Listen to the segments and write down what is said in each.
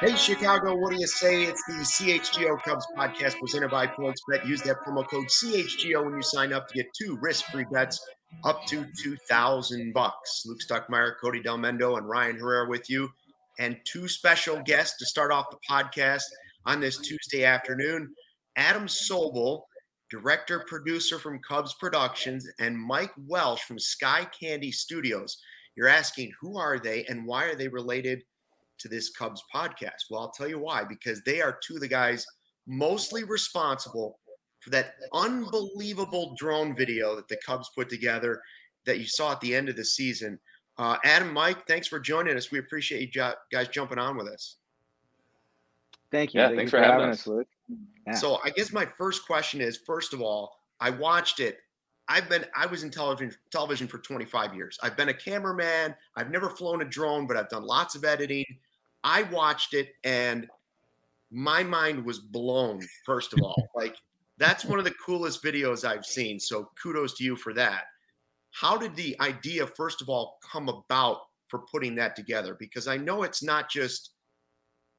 Hey, Chicago, what do you say? It's the CHGO Cubs podcast presented by PointsBet. Use that promo code CHGO when you sign up to get two risk-free bets up to 2000 bucks. Luke Stuckmeyer, Cody Delmendo, and Ryan Herrera with you. And two special guests to start off the podcast on this Tuesday afternoon. Adam Sobel, director producer from Cubs Productions, and Mike Welsh from Sky Candy Studios. You're asking who are they and why are they related to this Cubs podcast? Well, I'll tell you why because they are two of the guys mostly responsible for that unbelievable drone video that the Cubs put together that you saw at the end of the season. Uh, Adam, Mike, thanks for joining us. We appreciate you guys jumping on with us. Thank you. Yeah, Thank thanks you for, for having us, Luke. Yeah. So I guess my first question is: first of all, I watched it. I've been I was in television television for 25 years. I've been a cameraman. I've never flown a drone, but I've done lots of editing. I watched it and my mind was blown. First of all, like that's one of the coolest videos I've seen. So kudos to you for that. How did the idea, first of all, come about for putting that together? Because I know it's not just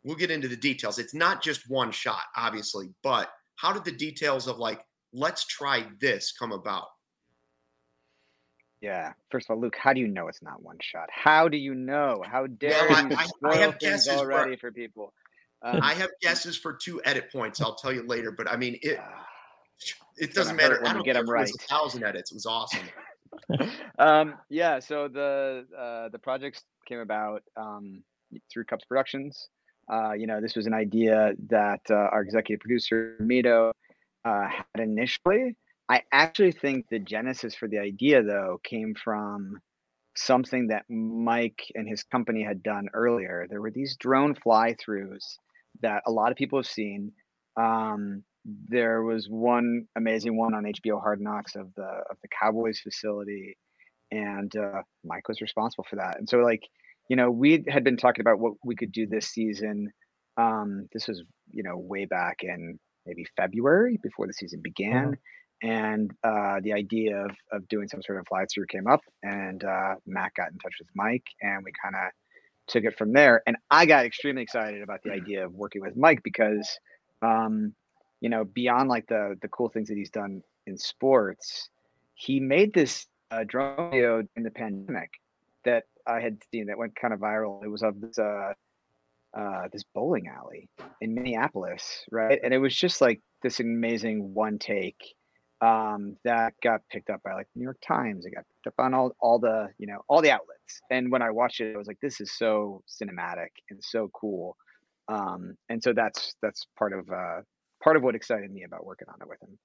we'll get into the details. It's not just one shot, obviously, but how did the details of like, let's try this come about? Yeah. First of all, Luke, how do you know it's not one shot? How do you know? How dare well, you I, I have things already for, for people? Um, I have guesses for two edit points. I'll tell you later, but I mean it. It doesn't matter. When I don't get them right. a thousand edits. It was awesome. um, yeah. So the uh, the projects came about um, through Cubs Productions. Uh, you know, this was an idea that uh, our executive producer Mito uh, had initially. I actually think the genesis for the idea, though, came from something that Mike and his company had done earlier. There were these drone fly-throughs that a lot of people have seen. Um, there was one amazing one on HBO Hard Knocks of the of the Cowboys facility, and uh, Mike was responsible for that. And so, like, you know, we had been talking about what we could do this season. Um, this was, you know, way back in maybe February before the season began. Mm-hmm. And uh, the idea of, of doing some sort of fly through came up, and uh, Matt got in touch with Mike, and we kind of took it from there. And I got extremely excited about the idea of working with Mike because, um, you know, beyond like the the cool things that he's done in sports, he made this uh, drone video in the pandemic that I had seen that went kind of viral. It was of this uh, uh, this bowling alley in Minneapolis, right? And it was just like this amazing one take um, that got picked up by like the New York Times. It got picked up on all all the you know all the outlets. And when I watched it, I was like, this is so cinematic and so cool. Um, and so that's that's part of uh, part of what excited me about working on it with him.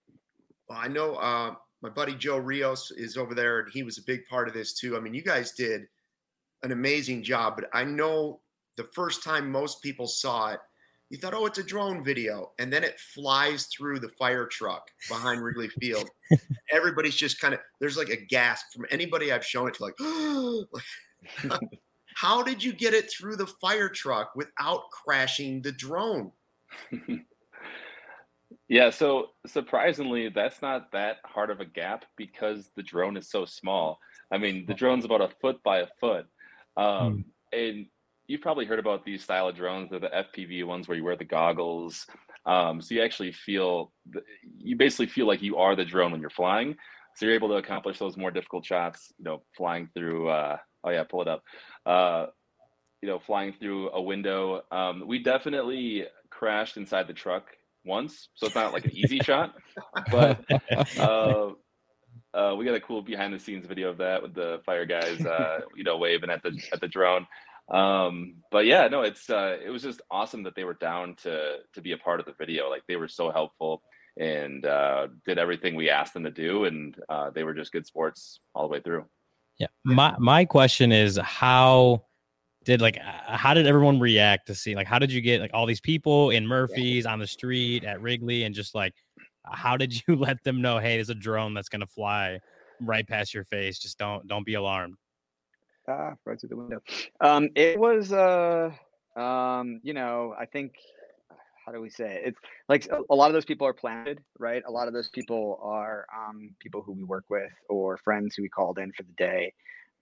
Well, I know uh, my buddy Joe Rios is over there, and he was a big part of this too. I mean, you guys did an amazing job. But I know the first time most people saw it, you thought, oh, it's a drone video. And then it flies through the fire truck behind Wrigley Field. Everybody's just kind of, there's like a gasp from anybody I've shown it to, like, how did you get it through the fire truck without crashing the drone? yeah, so surprisingly, that's not that hard of a gap because the drone is so small. I mean, the drone's about a foot by a foot. Um, mm. And you've probably heard about these style of drones. They're the FPV ones where you wear the goggles. Um, so you actually feel, you basically feel like you are the drone when you're flying. So you're able to accomplish those more difficult shots, you know, flying through, uh, oh yeah, pull it up. Uh, you know, flying through a window. Um, we definitely crashed inside the truck once, so it's not like an easy shot, but uh, uh, we got a cool behind the scenes video of that with the fire guys, uh, you know, waving at the at the drone. Um, but yeah, no, it's uh, it was just awesome that they were down to to be a part of the video. Like they were so helpful and uh, did everything we asked them to do, and uh, they were just good sports all the way through. Yeah, my my question is how did like how did everyone react to see like how did you get like all these people in Murphy's on the street at Wrigley and just like how did you let them know hey there's a drone that's to fly right past your face just don't don't be alarmed ah right through the window um it was uh um you know i think how do we say it? it's like a lot of those people are planted right a lot of those people are um people who we work with or friends who we called in for the day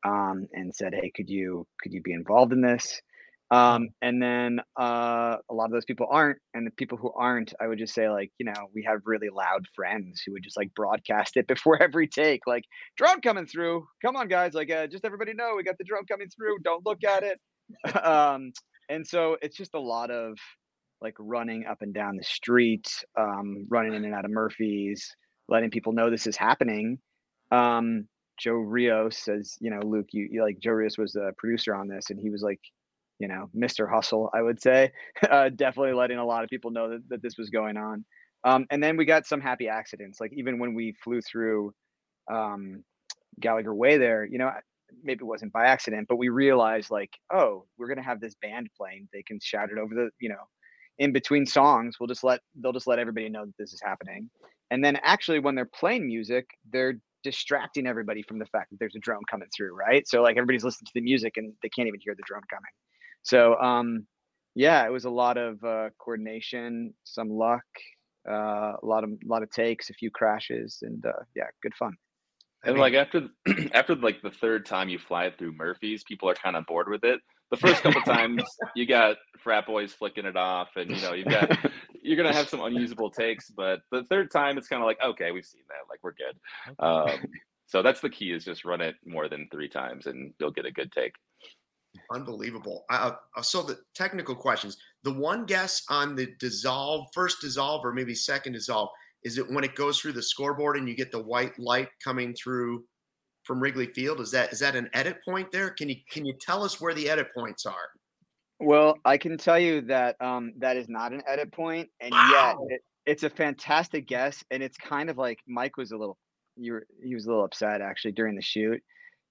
um, and said, "Hey, could you could you be involved in this?" Um, and then uh, a lot of those people aren't, and the people who aren't, I would just say like, you know, we have really loud friends who would just like broadcast it before every take, like drone coming through. Come on, guys, like uh, just everybody know we got the drone coming through. Don't look at it. um, and so it's just a lot of like running up and down the street, um, running in and out of Murphy's, letting people know this is happening. Um, Joe Rios says, you know, Luke, you, you like Joe Rios was a producer on this, and he was like, you know, Mr. Hustle, I would say, uh, definitely letting a lot of people know that, that this was going on. Um, and then we got some happy accidents, like even when we flew through um, Gallagher Way there, you know, maybe it wasn't by accident, but we realized like, oh, we're gonna have this band playing. They can shout it over the, you know, in between songs. We'll just let they'll just let everybody know that this is happening. And then actually, when they're playing music, they're distracting everybody from the fact that there's a drone coming through, right? So like everybody's listening to the music and they can't even hear the drone coming. So um, yeah, it was a lot of uh, coordination, some luck, uh, a lot of a lot of takes, a few crashes, and uh, yeah, good fun. And like after after like the third time you fly it through Murphy's, people are kind of bored with it. The first couple times you got frat boys flicking it off, and you know you've got you're gonna have some unusable takes. But the third time, it's kind of like okay, we've seen that, like we're good. Um, so that's the key: is just run it more than three times, and you'll get a good take. Unbelievable. Uh, so the technical questions. The one guess on the dissolve, first dissolve, or maybe second dissolve, is it when it goes through the scoreboard and you get the white light coming through from Wrigley Field? Is that is that an edit point there? Can you can you tell us where the edit points are? Well, I can tell you that um, that is not an edit point, and wow. yet it, it's a fantastic guess, and it's kind of like Mike was a little, you were, he was a little upset actually during the shoot,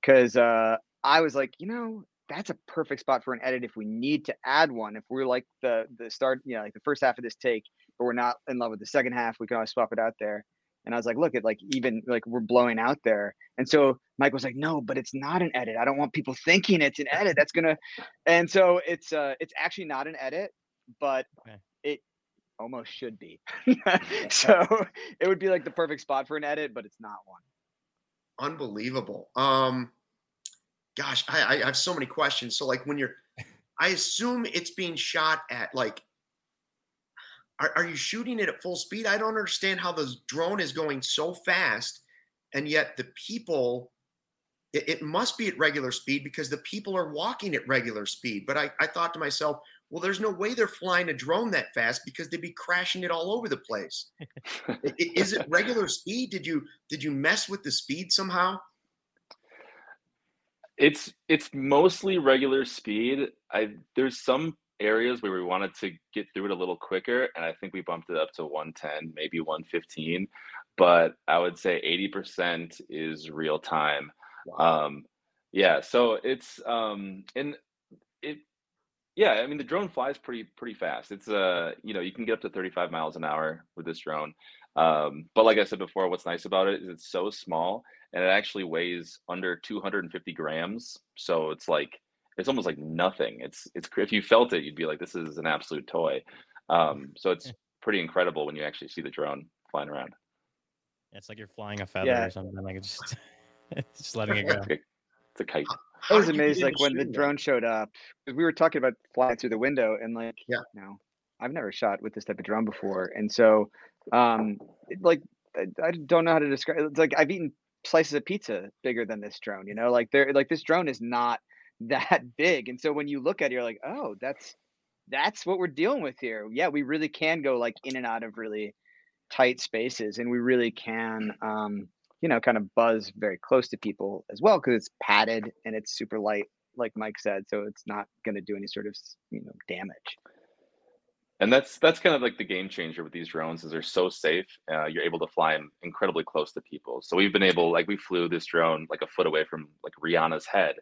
because uh, I was like, you know, that's a perfect spot for an edit if we need to add one. If we're like the the start, you know, like the first half of this take, but we're not in love with the second half, we can always swap it out there. And I was like, look at like even like we're blowing out there. And so Mike was like, no, but it's not an edit. I don't want people thinking it's an edit. That's gonna and so it's uh it's actually not an edit, but okay. it almost should be. so it would be like the perfect spot for an edit, but it's not one. Unbelievable. Um gosh, I, I have so many questions. So like when you're, I assume it's being shot at like, are, are you shooting it at full speed? I don't understand how the drone is going so fast, and yet the people, it, it must be at regular speed because the people are walking at regular speed. But I, I thought to myself, well, there's no way they're flying a drone that fast because they'd be crashing it all over the place. is it regular speed? Did you did you mess with the speed somehow? It's it's mostly regular speed. I there's some areas where we wanted to get through it a little quicker, and I think we bumped it up to 110, maybe 115. But I would say 80% is real time. Wow. Um, yeah, so it's um, and it yeah, I mean the drone flies pretty pretty fast. It's uh you know you can get up to 35 miles an hour with this drone. Um, but like I said before, what's nice about it is it's so small and it actually weighs under 250 grams. So it's like it's almost like nothing. It's it's if you felt it, you'd be like, this is an absolute toy. Um, so it's pretty incredible when you actually see the drone flying around. It's like you're flying a feather yeah. or something. Like it's just it's just letting it go. It's a kite. I was amazed, like when the drone showed up, because we were talking about flying through the window, and like, yeah, you know, I've never shot with this type of drone before, and so, um, like, I, I don't know how to describe. It's like I've eaten slices of pizza bigger than this drone. You know, like they're like this drone is not that big, and so when you look at it, you're like, oh, that's that's what we're dealing with here. Yeah, we really can go like in and out of really tight spaces, and we really can, um, you know, kind of buzz very close to people as well because it's padded and it's super light, like Mike said, so it's not going to do any sort of you know damage and that's that's kind of like the game changer with these drones is they're so safe uh, you're able to fly them incredibly close to people. So we've been able like we flew this drone like a foot away from like rihanna's head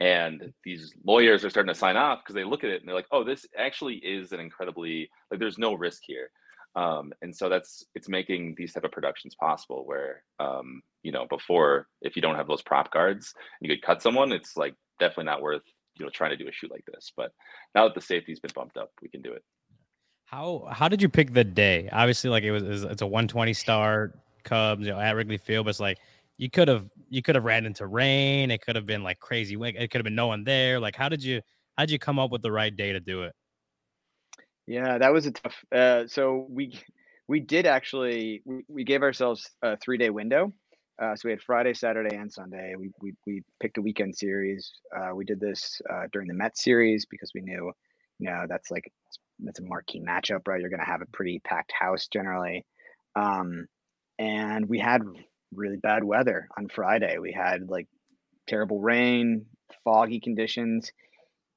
and these lawyers are starting to sign off because they look at it and they're like oh this actually is an incredibly like there's no risk here. Um, and so that's it's making these type of productions possible where um, you know before if you don't have those prop guards you could cut someone it's like definitely not worth you know trying to do a shoot like this. But now that the safety's been bumped up we can do it how how did you pick the day? Obviously, like it was it's a 120 star Cubs, you know, at Wrigley Field, but it's like you could have you could have ran into rain. It could have been like crazy. It could have been no one there. Like, how did you how did you come up with the right day to do it? Yeah, that was a tough. Uh, so we we did actually we, we gave ourselves a three day window. Uh, so we had Friday, Saturday, and Sunday. We we, we picked a weekend series. Uh, we did this uh, during the Met series because we knew, you know, that's like that's a marquee matchup, right? You're going to have a pretty packed house generally. Um, and we had really bad weather on Friday. We had like terrible rain, foggy conditions.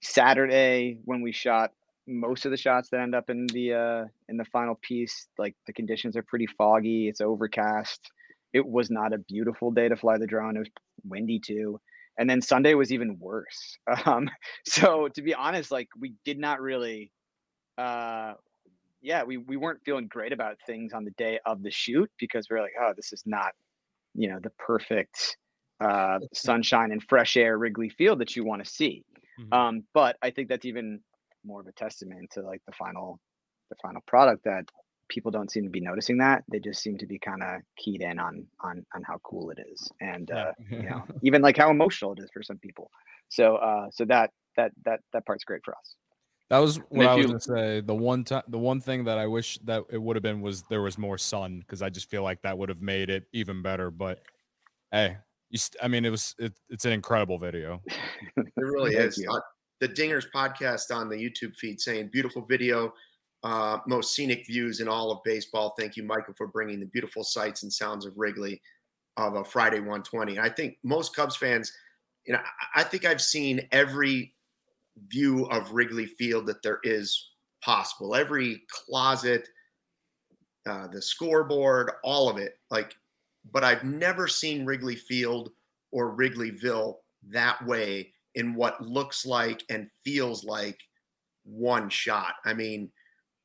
Saturday, when we shot most of the shots that end up in the uh, in the final piece, like the conditions are pretty foggy. It's overcast. It was not a beautiful day to fly the drone. It was windy too. And then Sunday was even worse. Um, so to be honest, like we did not really uh yeah, we, we weren't feeling great about things on the day of the shoot because we are like, oh, this is not, you know, the perfect uh, sunshine and fresh air Wrigley Field that you want to see. Mm-hmm. Um, but I think that's even more of a testament to like the final, the final product that people don't seem to be noticing that. They just seem to be kind of keyed in on on on how cool it is, and uh, you know, even like how emotional it is for some people. So uh, so that that that that part's great for us. That was what I was you, gonna say. The one time, the one thing that I wish that it would have been was there was more sun because I just feel like that would have made it even better. But hey, you st- I mean, it was it, it's an incredible video. it really is. Uh, the Dingers podcast on the YouTube feed saying beautiful video, uh, most scenic views in all of baseball. Thank you, Michael, for bringing the beautiful sights and sounds of Wrigley of a Friday 120. I think most Cubs fans, you know, I think I've seen every view of Wrigley Field that there is possible. Every closet, uh, the scoreboard, all of it. Like, but I've never seen Wrigley Field or Wrigleyville that way in what looks like and feels like one shot. I mean,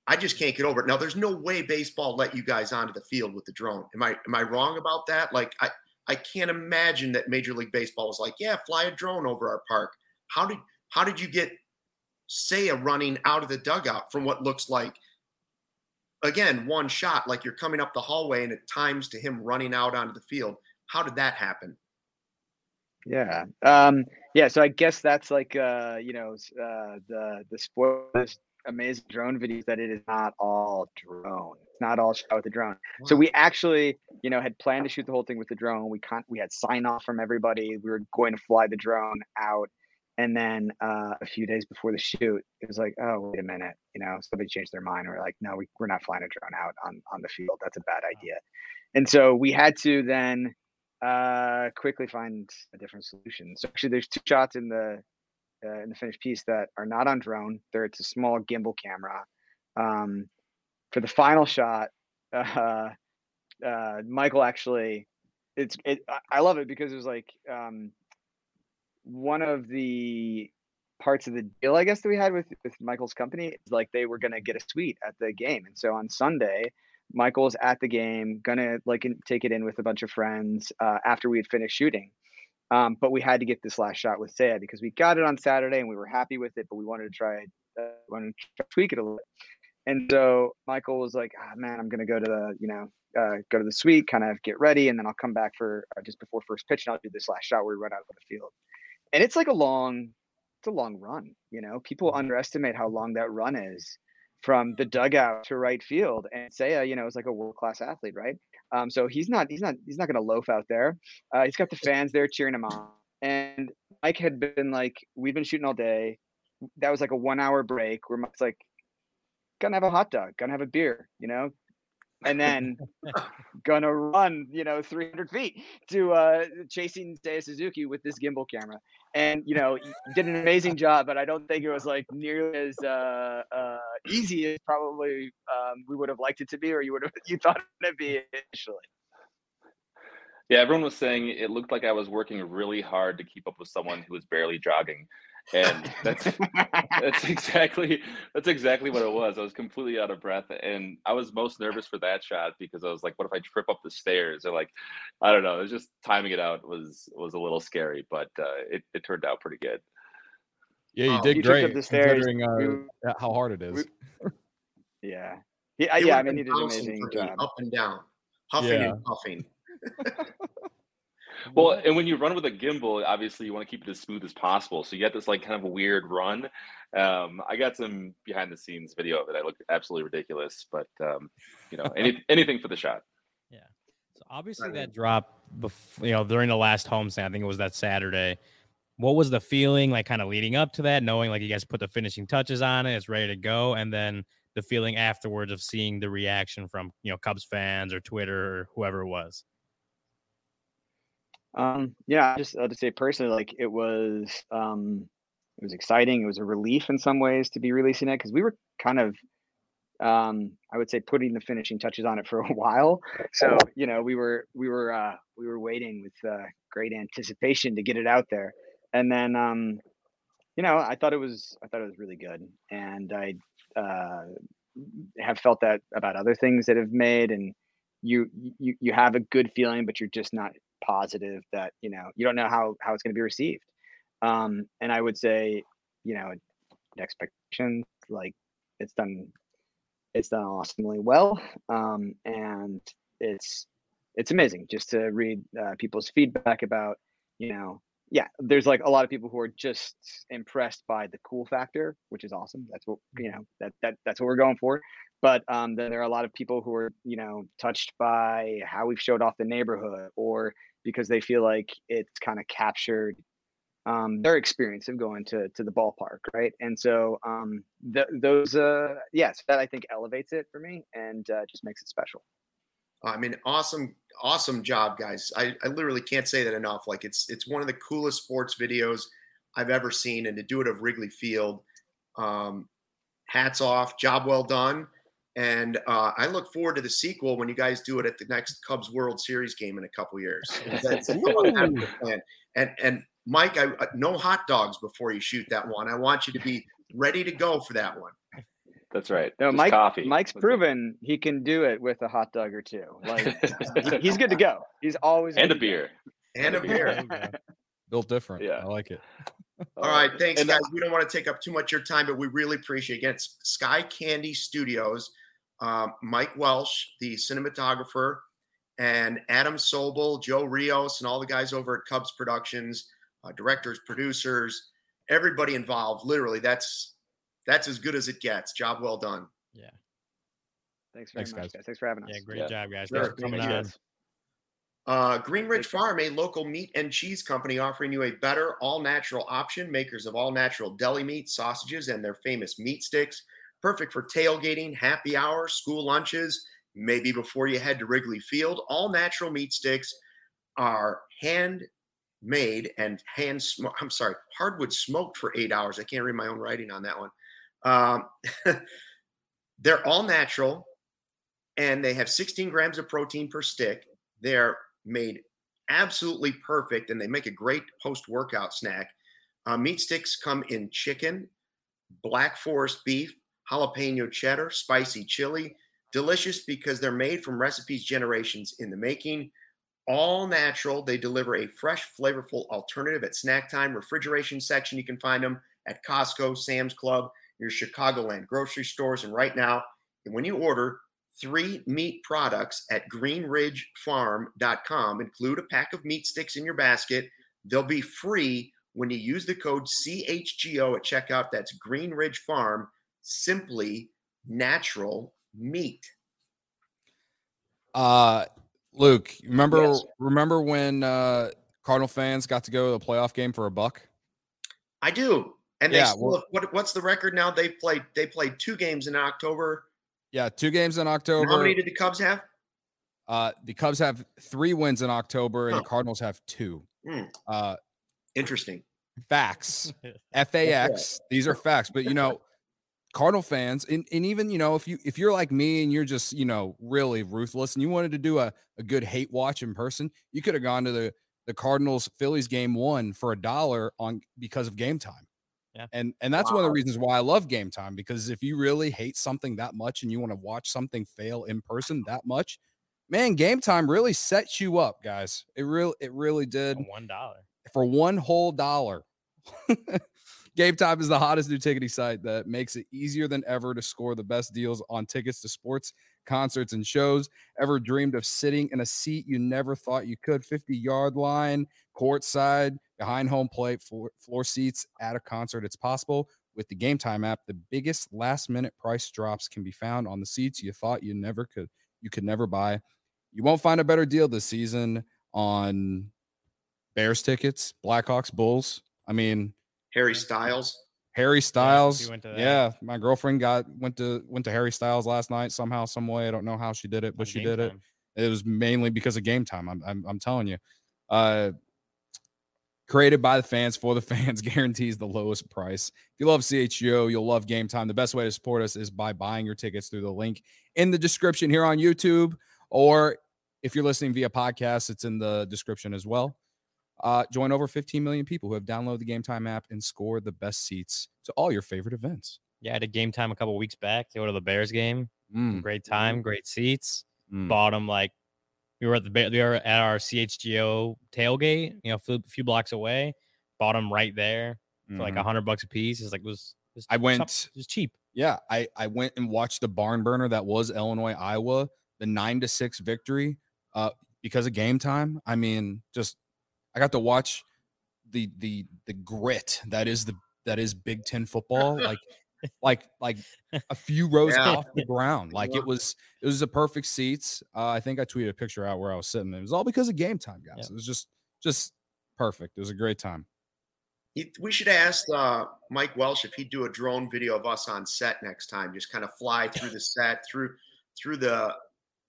I just can't get over it. Now, there's no way baseball let you guys onto the field with the drone. Am I am I wrong about that? Like, I I can't imagine that Major League Baseball was like, yeah, fly a drone over our park. How did how did you get Seiya running out of the dugout from what looks like again one shot like you're coming up the hallway and it times to him running out onto the field? How did that happen? Yeah um yeah so i guess that's like uh you know uh the the spoilers amazing drone videos that it is not all drone. It's not all shot with the drone. Wow. so we actually you know had planned to shoot the whole thing with the drone. We can't we had sign off from everybody. We were going to fly the drone out and then uh, a few days before the shoot, it was like, oh, wait a minute, you know, somebody changed their mind. We're like, no, we, we're not flying a drone out on on the field. That's a bad idea. And so we had to then uh, quickly find a different solution. So actually, there's two shots in the uh, in the finished piece that are not on drone. There, it's a small gimbal camera. Um, for the final shot, uh, uh, Michael actually, it's it. I love it because it was like. Um, one of the parts of the deal, I guess, that we had with with Michael's company is like they were gonna get a suite at the game, and so on Sunday, Michael's at the game, gonna like take it in with a bunch of friends uh, after we had finished shooting. Um, but we had to get this last shot with Seiya because we got it on Saturday and we were happy with it, but we wanted to try, uh, wanted to tweak it a little. And so Michael was like, oh, "Man, I'm gonna go to the, you know, uh, go to the suite, kind of get ready, and then I'll come back for uh, just before first pitch, and I'll do this last shot where we run out of the field." And it's like a long it's a long run you know people mm-hmm. underestimate how long that run is from the dugout to right field and Seiya, you know, is like a world class athlete, right? Um, so he's not he's not he's not going to loaf out there. Uh, he's got the fans there cheering him on. And Mike had been like, we've been shooting all day. That was like a one hour break where Mike's like, gonna have a hot dog, gonna have a beer, you know, and then gonna run, you know, 300 feet to uh, chasing Seiya Suzuki with this gimbal camera. And you know, did an amazing job, but I don't think it was like nearly as uh, uh, easy as probably um, we would have liked it to be, or you would have you thought it'd be initially. Yeah, everyone was saying it looked like I was working really hard to keep up with someone who was barely jogging and that's that's exactly that's exactly what it was. I was completely out of breath, and I was most nervous for that shot because I was like, "What if I trip up the stairs?" Or like, I don't know. It was just timing it out was was a little scary, but uh, it it turned out pretty good. Yeah, you oh, did you great considering uh, how hard it is. yeah, yeah, yeah. I mean, he did an amazing job. Up and down, huffing yeah. and puffing. Well, and when you run with a gimbal, obviously you want to keep it as smooth as possible. So you get this like kind of a weird run. Um, I got some behind the scenes video of it. I looked absolutely ridiculous, but um, you know, any, anything for the shot. Yeah. So obviously that drop before you know during the last home stand, I think it was that Saturday. What was the feeling like kind of leading up to that, knowing like you guys put the finishing touches on it, it's ready to go, and then the feeling afterwards of seeing the reaction from you know Cubs fans or Twitter or whoever it was? Um, yeah, just I'll just say personally, like it was, um, it was exciting. It was a relief in some ways to be releasing it because we were kind of, um, I would say, putting the finishing touches on it for a while. So you know, we were we were uh, we were waiting with uh, great anticipation to get it out there, and then um, you know, I thought it was I thought it was really good, and I uh, have felt that about other things that have made, and you you you have a good feeling, but you're just not positive that you know you don't know how how it's going to be received. Um, and I would say, you know, expectations like it's done it's done awesomely well, um, and it's it's amazing just to read uh, people's feedback about you know yeah, there's like a lot of people who are just impressed by the cool factor, which is awesome. That's what you know that that that's what we're going for. But um, then there are a lot of people who are you know touched by how we've showed off the neighborhood, or because they feel like it's kind of captured um, their experience of going to to the ballpark, right? And so um, th- those, uh, yes, that I think elevates it for me and uh, just makes it special. I mean, awesome, awesome job, guys. I, I literally can't say that enough. Like it's it's one of the coolest sports videos I've ever seen, and to do it of Wrigley Field, um, hats off, job well done. And uh, I look forward to the sequel when you guys do it at the next Cubs World Series game in a couple years. That's plan. And and Mike, I, no hot dogs before you shoot that one. I want you to be ready to go for that one. That's right. No, Just Mike. Coffee. Mike's proven he can do it with a hot dog or two. Like he's good to go. He's always and a beer. And a beer. Built different. Yeah, I like it. All right, thanks, and guys. We don't want to take up too much of your time, but we really appreciate it. Again, it's Sky Candy Studios. Um, Mike Welsh, the cinematographer, and Adam Sobel, Joe Rios, and all the guys over at Cubs Productions, uh, directors, producers, everybody involved. Literally, that's that's as good as it gets. Job well done. Yeah. Thanks very Thanks, much, guys. guys. Thanks for having us. Yeah, great yeah. job, guys. Sure. Thanks for coming on. Uh, Green Ridge Farm, a local meat and cheese company offering you a better all natural option, makers of all natural deli meat, sausages, and their famous meat sticks. Perfect for tailgating, happy hour, school lunches, maybe before you head to Wrigley Field. All natural meat sticks are hand made and hand I'm sorry, hardwood smoked for eight hours. I can't read my own writing on that one. Um, they're all natural and they have 16 grams of protein per stick. They're made absolutely perfect and they make a great post workout snack. Uh, meat sticks come in chicken, black forest beef, jalapeno cheddar, spicy chili. Delicious because they're made from recipes generations in the making. All natural. They deliver a fresh, flavorful alternative at snack time. Refrigeration section, you can find them at Costco, Sam's Club, your Chicagoland grocery stores. And right now, when you order three meat products at greenridgefarm.com, include a pack of meat sticks in your basket. They'll be free when you use the code CHGO at checkout. That's Green Ridge Farm, simply natural meat. Uh, Luke, remember yes. remember when uh, Cardinal fans got to go to the playoff game for a buck? I do. And yeah, still, well, what, what's the record now? They played they played two games in October. Yeah, two games in October. How many did the Cubs have? Uh, the Cubs have three wins in October, and oh. the Cardinals have two. Mm. Uh, Interesting. Facts. FAX. These are facts. But you know, Cardinal fans, and, and even you know, if you if you're like me and you're just you know really ruthless, and you wanted to do a, a good hate watch in person, you could have gone to the the Cardinals Phillies game one for a dollar on because of game time. Yeah. And and that's wow. one of the reasons why I love game time because if you really hate something that much and you want to watch something fail in person that much, man, game time really sets you up, guys. It really it really did. One dollar for one whole dollar. Game Time is the hottest new ticketing site that makes it easier than ever to score the best deals on tickets to sports, concerts, and shows. Ever dreamed of sitting in a seat you never thought you could? 50 yard line, courtside, behind home plate, floor, floor seats at a concert. It's possible with the Game Time app. The biggest last minute price drops can be found on the seats you thought you never could you could never buy. You won't find a better deal this season on Bears tickets, Blackhawks, Bulls. I mean, Harry Styles. Harry Styles. went to that. yeah, my girlfriend got went to went to Harry Styles last night somehow, some way. I don't know how she did it, but on she Game did it. Time. It was mainly because of game time. I'm I'm, I'm telling you. Uh, created by the fans for the fans, guarantees the lowest price. If you love CHGO, you'll love Game Time. The best way to support us is by buying your tickets through the link in the description here on YouTube, or if you're listening via podcast, it's in the description as well. Uh, join over 15 million people who have downloaded the Game Time app and scored the best seats to all your favorite events. Yeah, I did game time a couple weeks back. Go to the Bears game. Mm, Great time, great seats. mm. Bought them like we were at the we were at our CHGO tailgate. You know, a few, few blocks away. Bought them right there for like Mhm. a hundred bucks a piece. It's like it was. It was I went- It was cheap. Yeah, I I went and watched the barn burner that was Illinois Iowa, the nine to six victory, uh, because of game time. I mean, just I got to watch the the the grit that is the that is Big Ten football, like like like a few rows Yeah. off the ground. Like it was it was a perfect seats. Uh, I think I tweeted a picture out where I was sitting. It was all because of game time, guys. Yeah. It was just just perfect. It was a great time. We should ask uh, Mike Welsh if he'd do a drone video of us on set next time. Just kind of fly through the set, through through the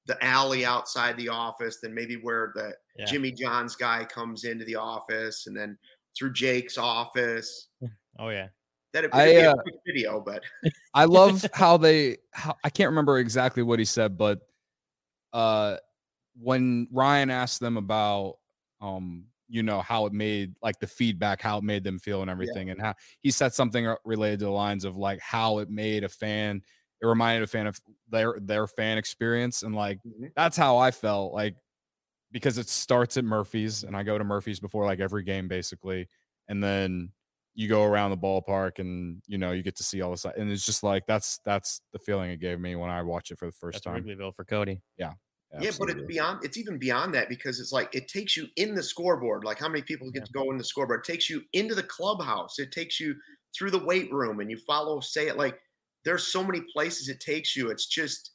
the alley outside the office, then maybe where the Yeah. Jimmy John's guy comes into the office, and then through Jake's office. Oh yeah. That'd, I, be a uh, quick video, but I love how they how I can't remember exactly what he said, but uh when Ryan asked them about um you know how it made like the feedback how it made them feel and everything and how he said something related to the lines of like how it made a fan it reminded a fan of their their fan experience and like Mhm. that's how I felt like because it starts at Murphy's and I go to Murphy's before like every game basically and then you go around the ballpark and you know you get to see all this and it's just like that's that's the feeling it gave me when I watched it for the first That's time. Wrigleyville for Cody. yeah, yeah, but it's beyond. It's even beyond that because it's like it takes you in the scoreboard. Like how many people get Yeah. to go in the scoreboard? It takes you into the clubhouse. It takes you through the weight room, and you follow. Say it like there's so many places it takes you. It's just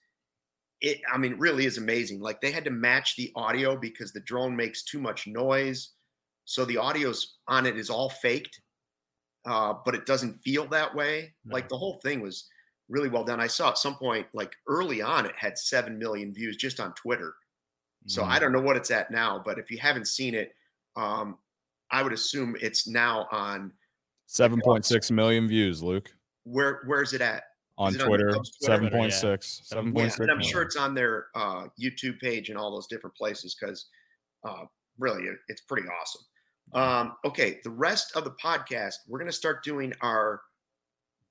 it. I mean, it really is amazing. Like they had to match the audio because the drone makes too much noise, so the audio's on it is all faked, uh, but it doesn't feel that way. Like the whole thing was really well done. I saw at some point, like early on, it had seven million views just on Twitter. So Mm. I don't know what it's at now, but if you haven't seen it, um, I would assume it's now on Seven point six million views, Luke, where where's it at? On it on Twitter. Cubs Twitter? Seven point six. Yeah. Seven Yeah, point and I'm sure it's on their uh, YouTube page and all those different places because uh, really it- it's pretty awesome. Um, okay, the rest of the podcast, we're going to start doing our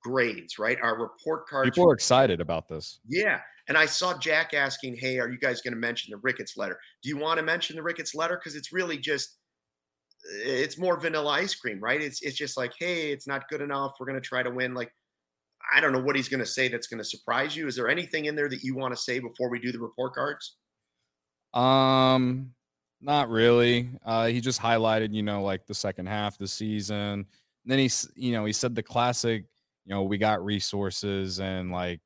grades, right? Our report cards. People are excited about this. Yeah. And I saw Jack asking, Hey, are you guys going to mention the Ricketts letter? Do you want to mention the Ricketts letter? Because it's really just, it's more vanilla ice cream, right? It's, it's just like, Hey, it's not good enough. We're going to try to win. Like, I don't know what he's going to say that's going to surprise you. Is there anything in there that you want to say before we do the report cards? Um, not really. Uh, he just highlighted, you know, like the second half of the season. And then he's, you know, he said the classic, you know, we got resources and like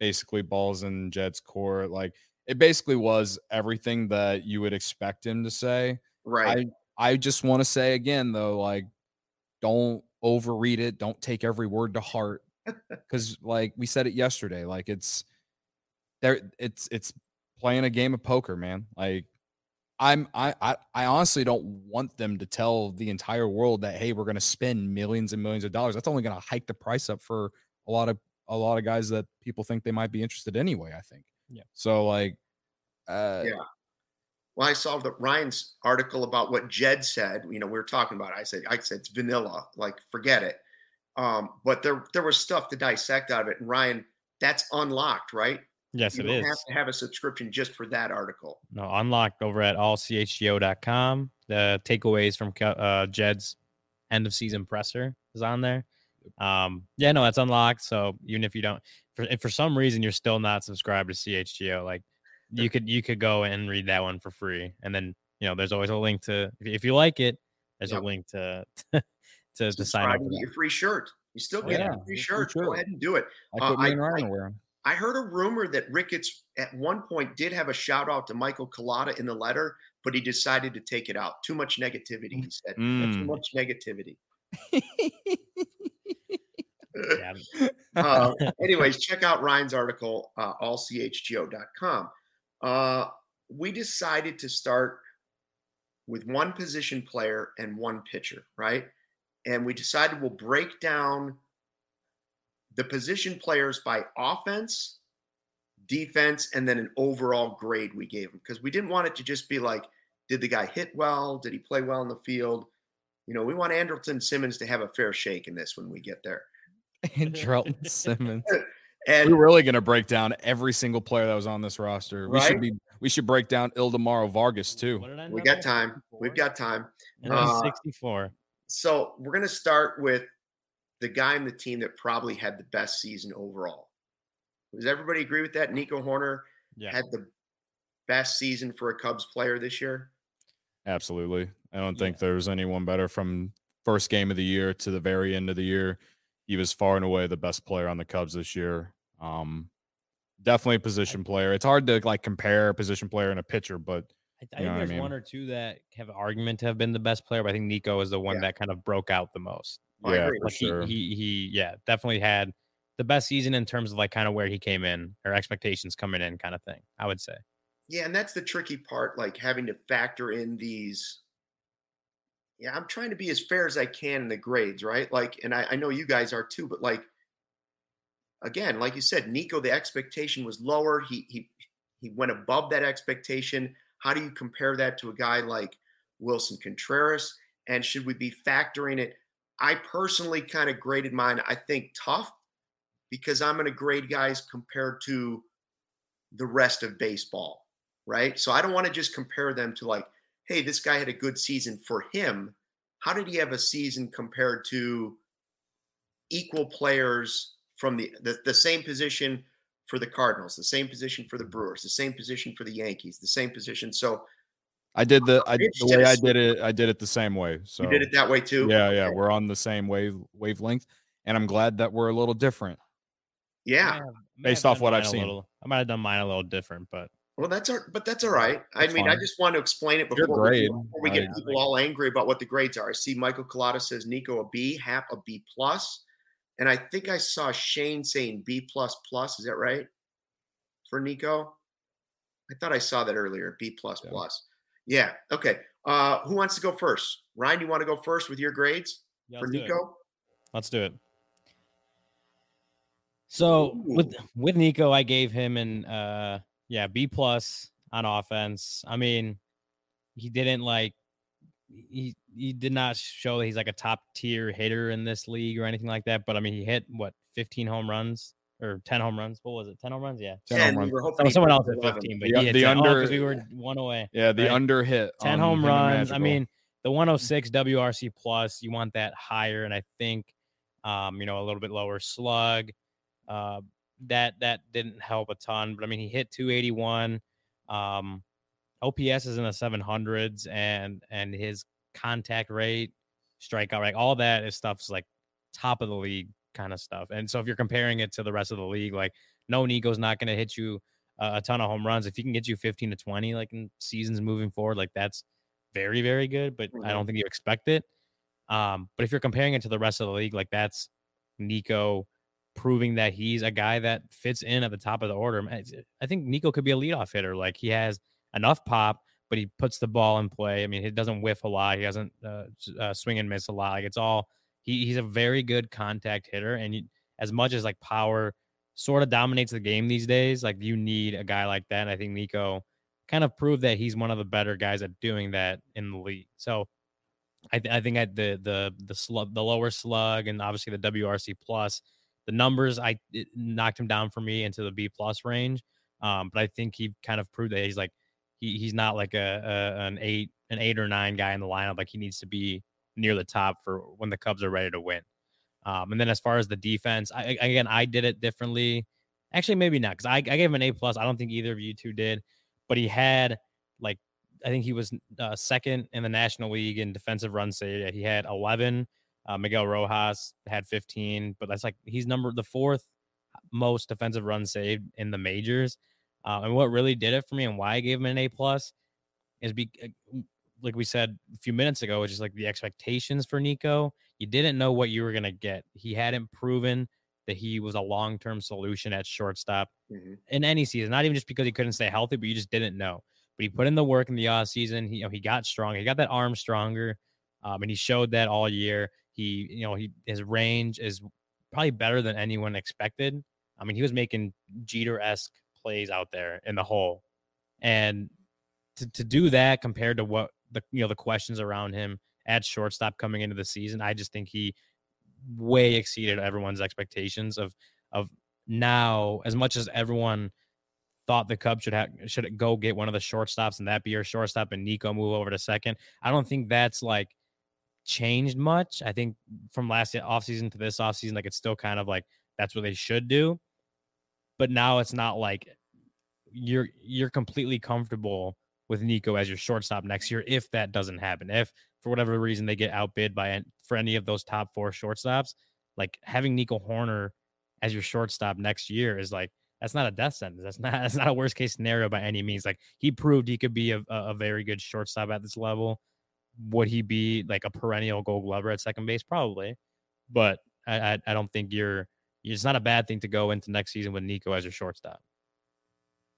basically balls in Jed's court. Like it basically was everything that you would expect him to say. Right. I I just want to say again though, like, don't overread it. Don't take every word to heart. Because like we said it yesterday, like it's there. It's it's playing a game of poker, man. Like I'm I I, I honestly don't want them to tell the entire world that hey, we're gonna spend millions and millions of dollars. That's only gonna hike the price up for a lot of a lot of guys that people think they might be interested anyway. I think. Yeah. So like, uh, Yeah. Well, I saw that Ryan's article about what Jed said. You know, we were talking about. It. I said, I said it's vanilla. Like, forget it. Um, but there, there was stuff to dissect out of it. And Ryan, that's unlocked, right? Yes, it is. you it don't is. have to have a subscription just for that article. No, unlocked over at allchgo.com. The takeaways from uh, Jed's end of season presser is on there. Um, yeah, no, that's unlocked. So even if you don't, for, if for some reason you're still not subscribed to CHGO, like you could you could go and read that one for free, and then you know there's always a link to if you like it, there's yep. a link to to, to, to sign up. Get your free shirt. You still get oh, yeah. a free shirt. Go ahead and do it. I, uh, I, I, I heard a rumor that Ricketts at one point did have a shout out to Michael Culotta in the letter, but he decided to take it out. Too much negativity, he said. Mm. Too much negativity. uh, anyways, check out Ryan's article, uh, allchgo.com. Uh, we decided to start with one position player and one pitcher, right? And we decided we'll break down the position players by offense, defense, and then an overall grade we gave them because we didn't want it to just be like, did the guy hit well? Did he play well in the field? You know, we want Andrelton Simmons to have a fair shake in this when we get there. Andrelton Simmons. And we're really going to break down every single player that was on this roster. We should be. We should break down Ildemaro Vargas too. We got time. We've got time. Uh, Sixty-four. So we're going to start with the guy in the team that probably had the best season overall. Does everybody agree with that? Nico Horner yeah. had the best season for a Cubs player this year. Absolutely. I don't think yeah. there's anyone better from first game of the year to the very end of the year. He was far and away the best player on the Cubs this year. Um, definitely a position player. It's hard to like compare a position player and a pitcher, but I, I think there's I mean? one or two that have argument to have been the best player, but I think Nico is the one yeah. that kind of broke out the most. Yeah, like he, sure. he he yeah, definitely had the best season in terms of like kind of where he came in or expectations coming in kind of thing. I would say. Yeah, and that's the tricky part, like having to factor in these. Yeah, I'm trying to be as fair as I can in the grades, right? Like, and I, I know you guys are too, but like, again, like you said, Nico, the expectation was lower. He he he went above that expectation. How do you compare that to a guy like Willson Contreras? And should we be factoring it? I personally kind of graded mine, I think, tough because I'm going to grade guys compared to the rest of baseball right? So I don't want to just compare them to like, hey, this guy had a good season for him. How did he have a season compared to equal players from the, the, the same position for the Cardinals, the same position for the Brewers, the same position for the Yankees, the same position. So I did the I, the way I did it. I did it the same way. So you did it that way too. Yeah, yeah, we're on the same wave wavelength, and I'm glad that we're a little different. Yeah, based off what I've seen, little, I might have done mine a little different, but well, that's our, but that's all right. I mean, fine. I just want to explain it before, we, before we get people all angry about what the grades are. I see Michael Culotta says Nico a B, Hap a B plus, and I think I saw Shane saying B plus plus. Is that right for Nico? I thought I saw that earlier. B plus yeah. plus. Yeah. Okay. Uh, who wants to go first? Ryan, you want to go first with your grades yeah, for Nico? Let's do it. So Ooh. with with Nico, I gave him an uh yeah, B plus on offense. I mean, he didn't like he he did not show that he's like a top tier hitter in this league or anything like that. But I mean, he hit what 15 home runs or 10 home runs. What was it? 10 home runs? Yeah, 10, 10 home runs. Oh, someone else at 15, but the, the under because oh, we were one away. Yeah, the right? under hit 10 home runs. I mean, the 106 WRC plus, you want that higher, and I think, um, you know, a little bit lower slug. Uh, that that didn't help a ton. But I mean, he hit 281. Um, OPS is in the 700s, and and his contact rate, strikeout rate, all that is stuff's like top of the league kind of stuff. And so if you're comparing it to the rest of the league, like no Nico's not going to hit you a, a ton of home runs. If he can get you 15 to 20, like in seasons moving forward, like that's very very good. But mm-hmm. I don't think you expect it. Um, but if you're comparing it to the rest of the league, like that's Nico proving that he's a guy that fits in at the top of the order. I think Nico could be a leadoff hitter. Like he has enough pop, but he puts the ball in play. I mean, he doesn't whiff a lot. He doesn't uh, uh, swing and miss a lot. Like it's all he, he's a very good contact hitter. And you, as much as like power sort of dominates the game these days, like you need a guy like that. And I think Nico kind of proved that he's one of the better guys at doing that in the league. So I, th- I think at the the the slug, the lower slug, and obviously the WRC plus the numbers I knocked him down for me into the B plus range. Um, but I think he kind of proved that he's like he he's not like a, a, an eight an eight or nine guy in the lineup. Like he needs to be near the top for when the Cubs are ready to win. Um, and then as far as the defense, I, again, I did it differently. Actually, maybe not because I, I gave him an A plus. I don't think either of you two did, but he had like I think he was uh, second in the National League in defensive runs saved. He had 11. Uh, Miguel Rojas had 15, but that's like he's number the fourth most defensive runs saved in the majors. Uh, and what really did it for me and why I gave him an A plus is be uh, like we said a few minutes ago, which is like the expectations for Nico. You didn't know what you were gonna get. He hadn't proven that he was a long term solution at shortstop mm-hmm. in any season. Not even just because he couldn't stay healthy, but you just didn't know. But he put in the work in the off season. He, you know, he got strong. He got that arm stronger, um, and he showed that all year. He, you know, he his range is probably better than anyone expected. I mean, he was making Jeter esque plays out there in the hole, and to to do that compared to what the you know the questions around him at shortstop coming into the season, I just think he way exceeded everyone's expectations of of now as much as everyone thought the Cubs should have should go get one of the shortstops and that be your shortstop and Nico move over to second. I don't think that's like changed much. I think from last offseason to this offseason, like it's still kind of like that's what they should do. But now it's not like you're you're completely comfortable with Nico as your shortstop next year if that doesn't happen. If for whatever reason they get outbid by for any of those top four shortstops, like having Nico Hoerner as your shortstop next year is like that's not a death sentence. That's not that's not a worst case scenario by any means. Like he proved he could be a, a very good shortstop at this level. Would he be like a perennial Gold Glover at second base? Probably, but I I, I don't think you're. It's not a bad thing to go into next season with Nico as your shortstop.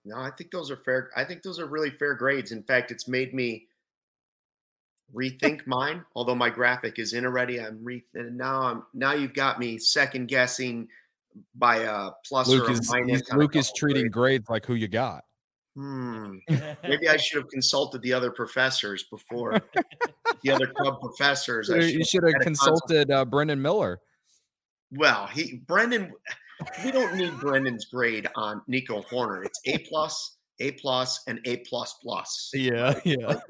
No, I think those are fair. I think those are really fair grades. In fact, it's made me rethink mine. Although my graphic is in already, I'm re and now I'm now you've got me second guessing by a plus Luke or is, minus. Luke is treating grades. grades like who you got. Hmm. Maybe I should have consulted the other professors before the other club professors. you should have consulted uh, Brendan Miller. Well, he Brendan we don't need Brendan's grade on Nico Hoerner. It's A plus, A plus, and A plus plus. Yeah, right? yeah. Like,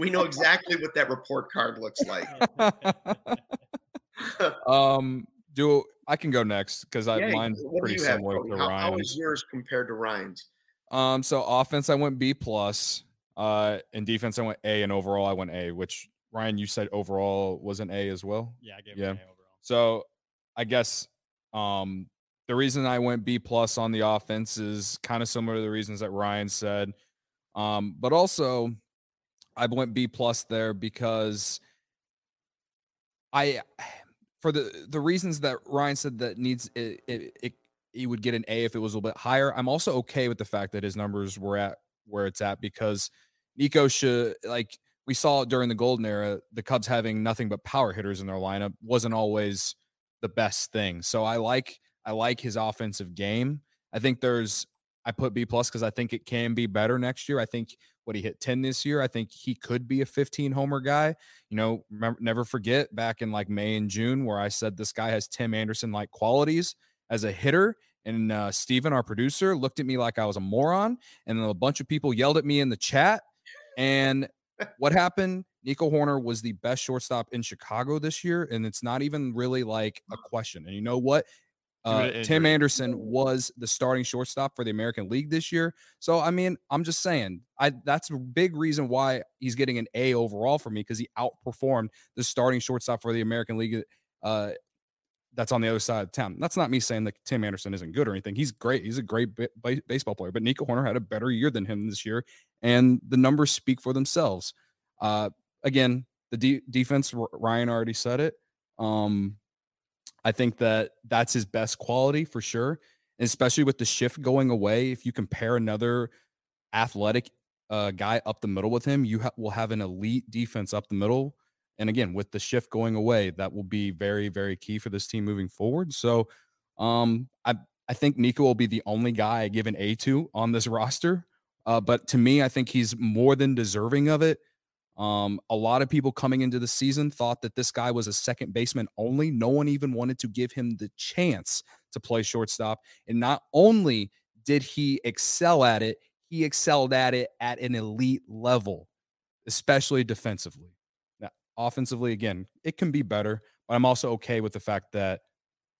we know exactly what that report card looks like. um, do I can go next because I yeah, mine's pretty similar to how, Ryan. How is yours compared to Ryan's? Um, so offense I went B plus. Uh, in defense I went A, and overall I went A. Which Ryan, you said overall was an A as well. Yeah, I gave yeah. overall. So I guess um the reason I went B plus on the offense is kind of similar to the reasons that Ryan said. Um, but also I went B plus there because I for the the reasons that Ryan said that needs it, it, it he would get an A if it was a little bit higher. I'm also okay with the fact that his numbers were at where it's at because Nico should like we saw during the golden era, the Cubs having nothing but power hitters in their lineup wasn't always the best thing. So I like I like his offensive game. I think there's I put B plus because I think it can be better next year. I think what he hit 10 this year, I think he could be a 15 homer guy. You know, remember, never forget back in like May and June where I said this guy has Tim Anderson like qualities as a hitter. And uh, Steven, our producer, looked at me like I was a moron. And then a bunch of people yelled at me in the chat. And what happened? Nico Hoerner was the best shortstop in Chicago this year. And it's not even really like a question. And you know what? Uh, Tim Anderson was the starting shortstop for the American League this year. So I mean, I'm just saying, I that's a big reason why he's getting an A overall for me because he outperformed the starting shortstop for the American League. Uh, that's on the other side of town. That's not me saying that Tim Anderson isn't good or anything. He's great. He's a great b- baseball player. But Nico Hoerner had a better year than him this year, and the numbers speak for themselves. Uh, again, the de- defense. Ryan already said it. Um, I think that that's his best quality for sure. And especially with the shift going away, if you compare another athletic uh, guy up the middle with him, you ha- will have an elite defense up the middle. And again, with the shift going away, that will be very, very key for this team moving forward. So, um, I I think Nico will be the only guy I give an A to on this roster. Uh, but to me, I think he's more than deserving of it. Um, a lot of people coming into the season thought that this guy was a second baseman only. No one even wanted to give him the chance to play shortstop. And not only did he excel at it, he excelled at it at an elite level, especially defensively. Now, offensively, again, it can be better, but I'm also okay with the fact that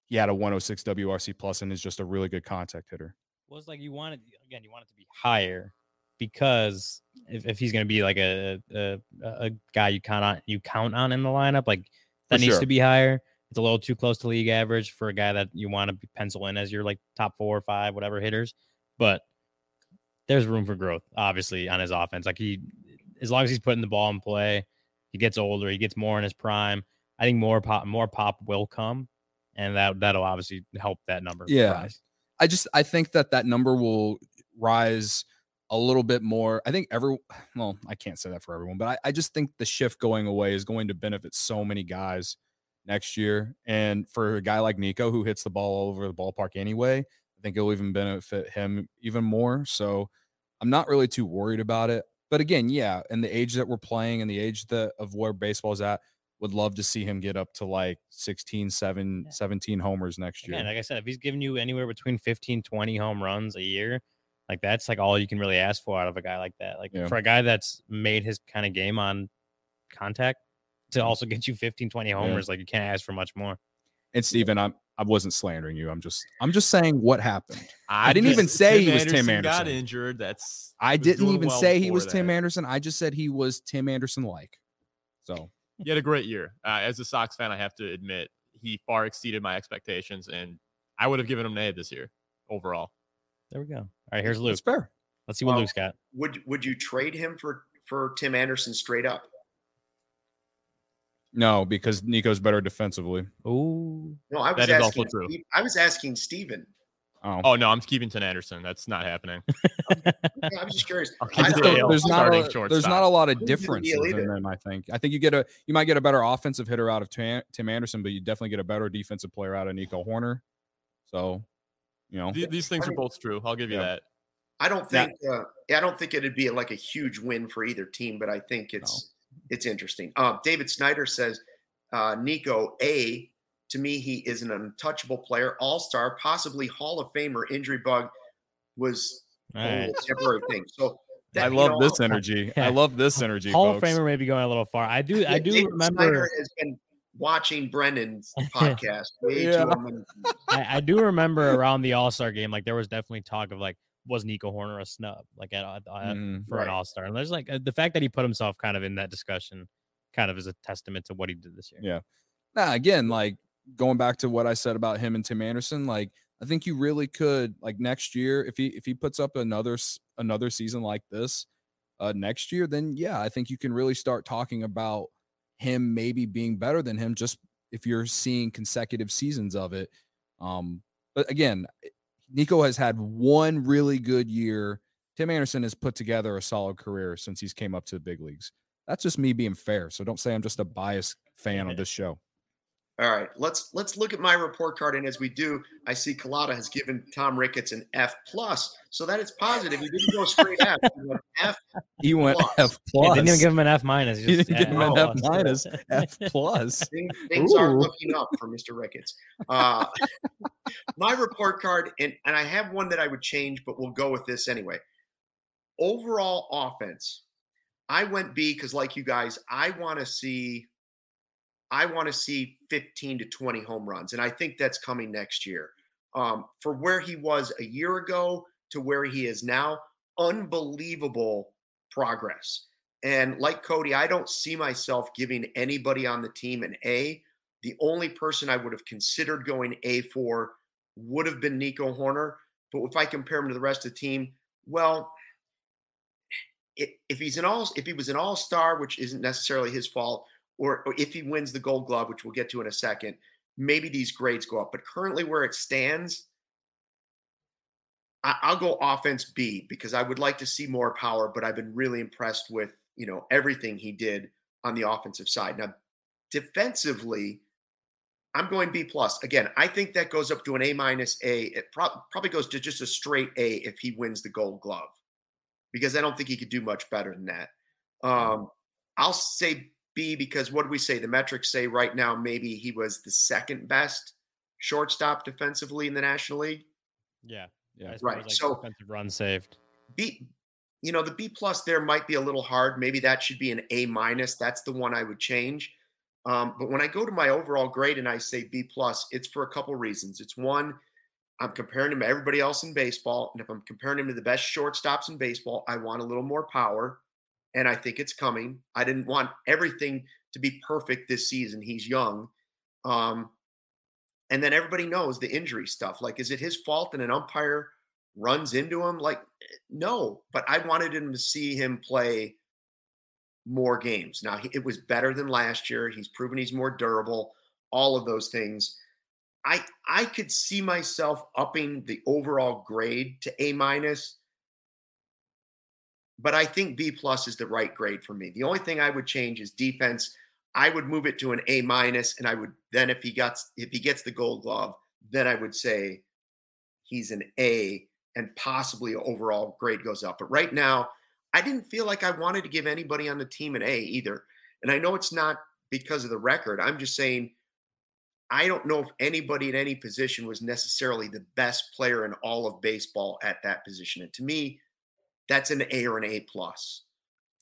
he had a 106 WRC plus and is just a really good contact hitter. Well, it's like you want it again. You want it to be higher because if, if he's going to be like a, a a guy you count on you count on in the lineup, like that For needs sure. to be higher. It's a little too close to league average for a guy that you want to pencil in as your like top four or five, whatever hitters. But there's room for growth, obviously, on his offense. Like he, as long as he's putting the ball in play, he gets older, he gets more in his prime. I think more pop, more pop will come, and that that'll obviously help that number. Yeah. rise. I just I think that that number will rise a little bit more. I think every well, I can't say that for everyone, but I, I just think the shift going away is going to benefit so many guys next year. And for a guy like Nico who hits the ball all over the ballpark anyway, I think it'll even benefit him even more. So I'm not really too worried about it. But again, yeah, and the age that we're playing and the age that of where baseball's at, would love to see him get up to like 16, 7, Yeah. 17 homers next year. Again, like I said, if he's giving you anywhere between 15, 20 home runs a year, like that's like all you can really ask for out of a guy like that. Like Yeah. for a guy that's made his kind of game on contact to Mm-hmm. also get you 15, 20 homers, like you can't ask for much more. And Steven, I'm I wasn't slandering you. I'm just I'm just saying what happened. I didn't even say he was Tim Anderson. Got Anderson. injured. That's I didn't even well say he before was Tim. Anderson. I just said he was Tim Anderson like. So He had a great year. Uh, as a Sox fan, I have to admit he far exceeded my expectations, and I would have given him an A this year overall. There we go. All right, here's Luke. it's fair. Let's see what Well, Luke's got. Would would you trade him for for Tim Anderson straight up? No, because Nico's better defensively. Oh, No, I was That is also asking. true. Steve- I was asking Steven. Oh, Oh no, I'm keeping Tim Anderson. That's not happening. I was just curious. I'll I keep I the just don't- don't- AL there's not a, there's not a lot of Who's the deal differences in them. I think. I think you get a you might get a better offensive hitter out of Tim, Tim Anderson, but you definitely get a better defensive player out of Nico Hoerner. So, you know, Th- These things I are both true. I'll give you Yeah. that. I don't Yeah. think. Uh, I don't think it'd be like a huge win for either team, but I think it's it's interesting. Uh, David Snyder says uh, Nico A. To me, he is an untouchable player, all star, possibly Hall of Famer. Injury bug was All right. a temporary thing. So that, I you love know, this energy. I love this energy. Hall of. Famer may be going a little far. I do I do David remember Snyder has been watching Brendan's podcast way Yeah. too many. I, I do remember around the All Star game, like there was definitely talk of like, was Nico Hoerner a snub, like at, at, at- Mhm. for an All Star? And there's like uh, the fact that he put himself kind of in that discussion, kind of is a testament to what he did this year. Yeah. Nah, again, like going back to what I said about him and Tim Anderson, like I think you really could like next year if he if he puts up another another season like this uh next year, then yeah, I think you can really start talking about him maybe being better than him just if you're seeing consecutive seasons of it. Um but again, Nico has had one really good year. Tim Anderson has put together a solid career since he's came up to the big leagues. That's just me being fair. So don't say I'm just a biased fan of this show. All right, let's let's look at my report card, and as we do, I see Colada has given Tom Ricketts an F plus, so that is positive. He didn't go straight F. He went F. He went Plus. F Yeah, plus. didn't even give him an F minus. He didn't give him an F F minus. F plus. Things, things are Ooh. looking up for Mr. Ricketts. Uh, my report card, and, and I have one that I would change, but we'll go with this anyway. Overall offense, I went B because, like you guys, I want to see, I want to see 15 to 20 home runs, and I think that's coming next year. Um, for where he was a year ago to where he is now, unbelievable progress. And like Cody, I don't see myself giving anybody on the team an A. The only person I would have considered going A for would have been Nico Hoerner. But if I compare him to the rest of the team, well, if he's an all, if he was an all star, which isn't necessarily his fault, or, or if he wins the Gold Glove, which we'll get to in a second, maybe these grades go up. But currently, where it stands, I, I'll go offense B because I would like to see more power. But I've been really impressed with you know everything he did on the offensive side. Now, defensively, I'm going B plus. Again, I think that goes up to an A minus A. It prob- probably goes to just a straight A if he wins the Gold Glove, because I don't think he could do much better than that. Um, I'll say B because what do we say? The metrics say right now maybe he was the second best shortstop defensively in the National League. Yeah. Yeah. Right, like, so- defensive run saved. B you know, the B plus there might be a little hard. Maybe that should be an A minus. That's the one I would change. Um, but when I go to my overall grade and I say B plus, it's for a couple reasons. It's one, I'm comparing him to everybody else in baseball, and if I'm comparing him to the best shortstops in baseball, I want a little more power, and I think it's coming. I didn't want everything to be perfect this season. He's young, um, and then everybody knows the injury stuff. Like, is it his fault and an umpire runs into him? Like, no. But I wanted him to see him play more games. Now, it was better than last year. He's proven he's more durable. All of those things. I I could see myself upping the overall grade to A minus, but I think B plus is the right grade for me. The only thing I would change is defense. I would move it to an A minus, and I would then if he gets if he gets the Gold Glove, then I would say he's an A, and possibly overall grade goes up. But right now, I didn't feel like I wanted to give anybody on the team an A either. And I know it's not because of the record. I'm just saying I don't know if anybody at any position was necessarily the best player in all of baseball at that position. And to me, that's an A or an A plus.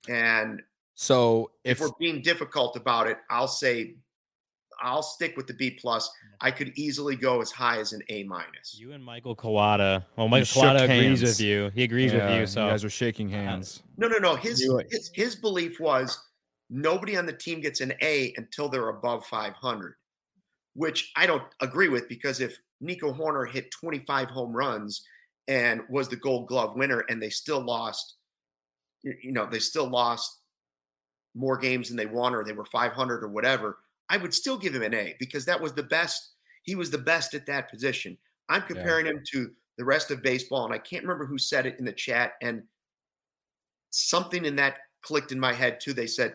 And so if, if we're being difficult about it, I'll say I'll stick with the B plus. Mm. I could easily go as high as an A minus. You and Michael Kawada. Well, Michael Kawada agrees with you. He agrees yeah, with you. So you guys are shaking hands. No, no, no. His, uh his his belief was nobody on the team gets an A until they're above 500, which I don't agree with because if Nico Hoerner hit 25 home runs and was the Gold Glove winner, and they still lost, you know, they still lost more games than they won, or they were 500 or whatever I would still give him an A because that was the best. He was the best at that position. I'm comparing yeah. him to the rest of baseball, and I can't remember who said it in the chat, and something in that clicked in my head too. They said,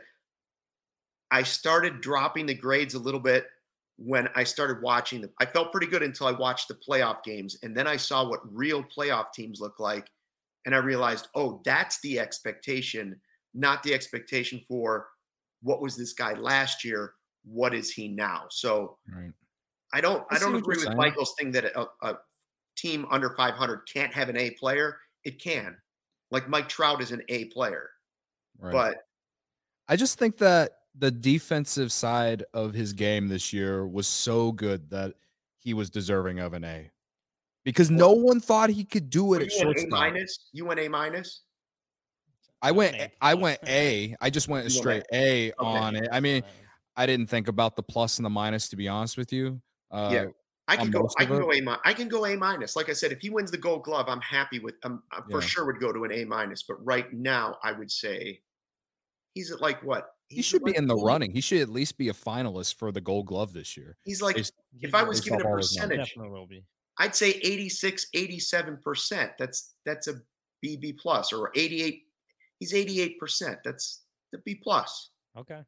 I started dropping the grades a little bit when I started watching them. I felt pretty good until I watched the playoff games, and then I saw what real playoff teams look like, and I realized, oh, that's the expectation, not the expectation for what was this guy last year what is he now? So right. I don't I, I don't agree with Michael's thing that a, a, team under 500 can't have an A player. It can. Like Mike Trout is an A player. Right. But I just think that the defensive side of his game this year was so good that he was deserving of an A. Because no one thought he could do it at shortstop. A minus? You went A minus? I went I went A. I just went straight A on it. I mean, I didn't think about the plus and the minus to be honest with you. Uh, yeah. I can go. I can go A. I can go A minus. Like I said, if he wins the Gold Glove, I'm happy with. Um, I for yeah. sure would go to an A minus. But right now, I would say he's at like what? He's he should be in the running. He should at least be a finalist for the Gold Glove this year. He's like, he's, if I was given a percentage, I'd say 86, 87 percent. That's that's a BB plus or 88. He's 88 percent. That's the B plus. Okay,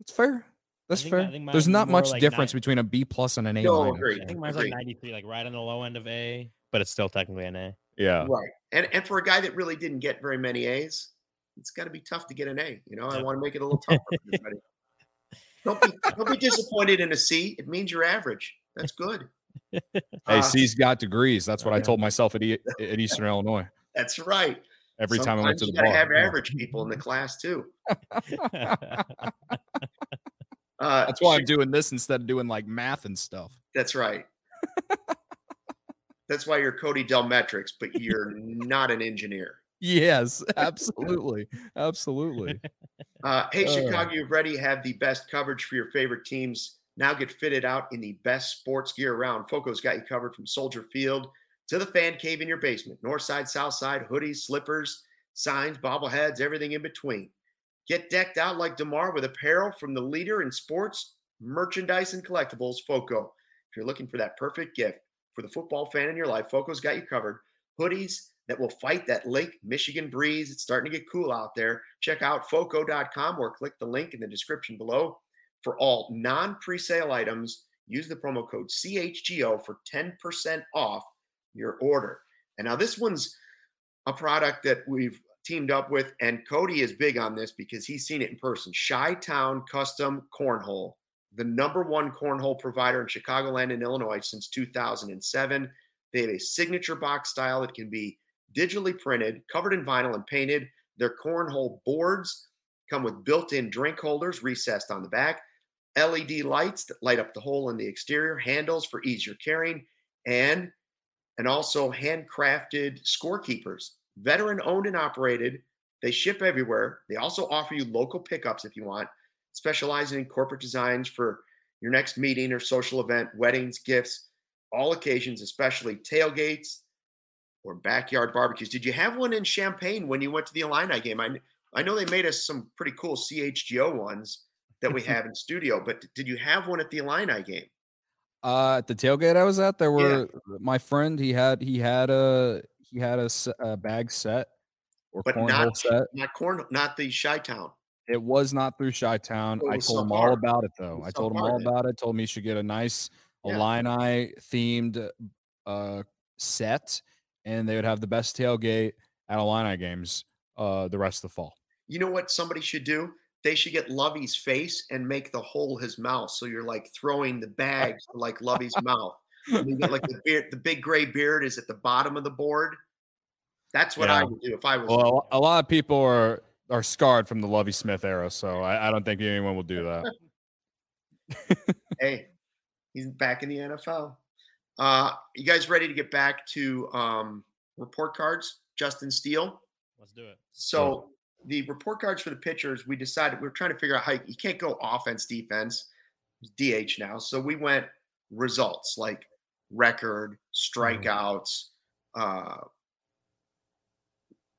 that's fair. That's fair. There's not much like difference 90. between a B plus and an A. No, agree. I think mine's like 93, like right on the low end of A, but it's still technically an A. Yeah. Right. And and for a guy that really didn't get very many A's, it's got to be tough to get an A. You know, I want to make it a little tougher for everybody. don't be don't be disappointed in a C. It means you're average. That's good. hey, uh, C's got degrees. That's what I told myself at, e- at Eastern Illinois. That's right. Every Sometimes time I went to the bar. You got to have average people in the class too. Uh, that's why I'm doing this instead of doing like math and stuff. That's right. that's why you're Cody Delmetrics, but you're not an engineer. Yes, absolutely, absolutely. Uh, hey, uh, Chicago, you've already had the best coverage for your favorite teams. Now get fitted out in the best sports gear around. Foco's got you covered from Soldier Field to the fan cave in your basement. North side, south side, hoodies, slippers, signs, bobbleheads, everything in between. Get decked out like DeMar with apparel from the leader in sports, merchandise, and collectibles, FOCO. If you're looking for that perfect gift for the football fan in your life, FOCO's got you covered. Hoodies that will fight that Lake Michigan breeze. It's starting to get cool out there. Check out FOCO.com or click the link in the description below. For all non presale items, use the promo code CHGO for 10% off your order. And now this one's a product that we've teamed up with, and Cody is big on this because he's seen it in person. Chi Town Custom Cornhole, the number one cornhole provider in Chicagoland and Illinois since 2007. They have a signature box style that can be digitally printed, covered in vinyl, and painted. Their cornhole boards come with built in drink holders recessed on the back, LED lights that light up the hole in the exterior, handles for easier carrying, and and also handcrafted scorekeepers. Veteran owned and operated. They ship everywhere. They also offer you local pickups if you want, specializing in corporate designs for your next meeting or social event, weddings, gifts, all occasions, especially tailgates or backyard barbecues. Did you have one in Champaign when you went to the Illini game? I, I know they made us some pretty cool CHGO ones that we have in studio, but did you have one at the Illini game? Uh, at the tailgate I was at, there were yeah. my friend. He had he had a he had a, a bag set or but not set. not corn, not the Chi Town. It was not through Chi Town. I told him all about it though. I told him all about it. Told me he should get a nice yeah. Illini themed uh set, and they would have the best tailgate at Illini games uh the rest of the fall. You know what somebody should do? they should get Lovie's face and make the hole his mouth. So you're like throwing the bags like Lovie's mouth. And you get like the beard, the big gray beard is at the bottom of the board. That's what yeah. I would do if I was. Well, a lot of people are are scarred from the Lovie Smith era, so I, I don't think anyone will do that. hey, he's back in the NFL. Uh, you guys ready to get back to um, report cards? Justin Steele. Let's do it. So the report cards for the pitchers, we decided we are trying to figure out how you can't go offense, defense, DH now. So we went results like record, mm-hmm. strikeouts, uh,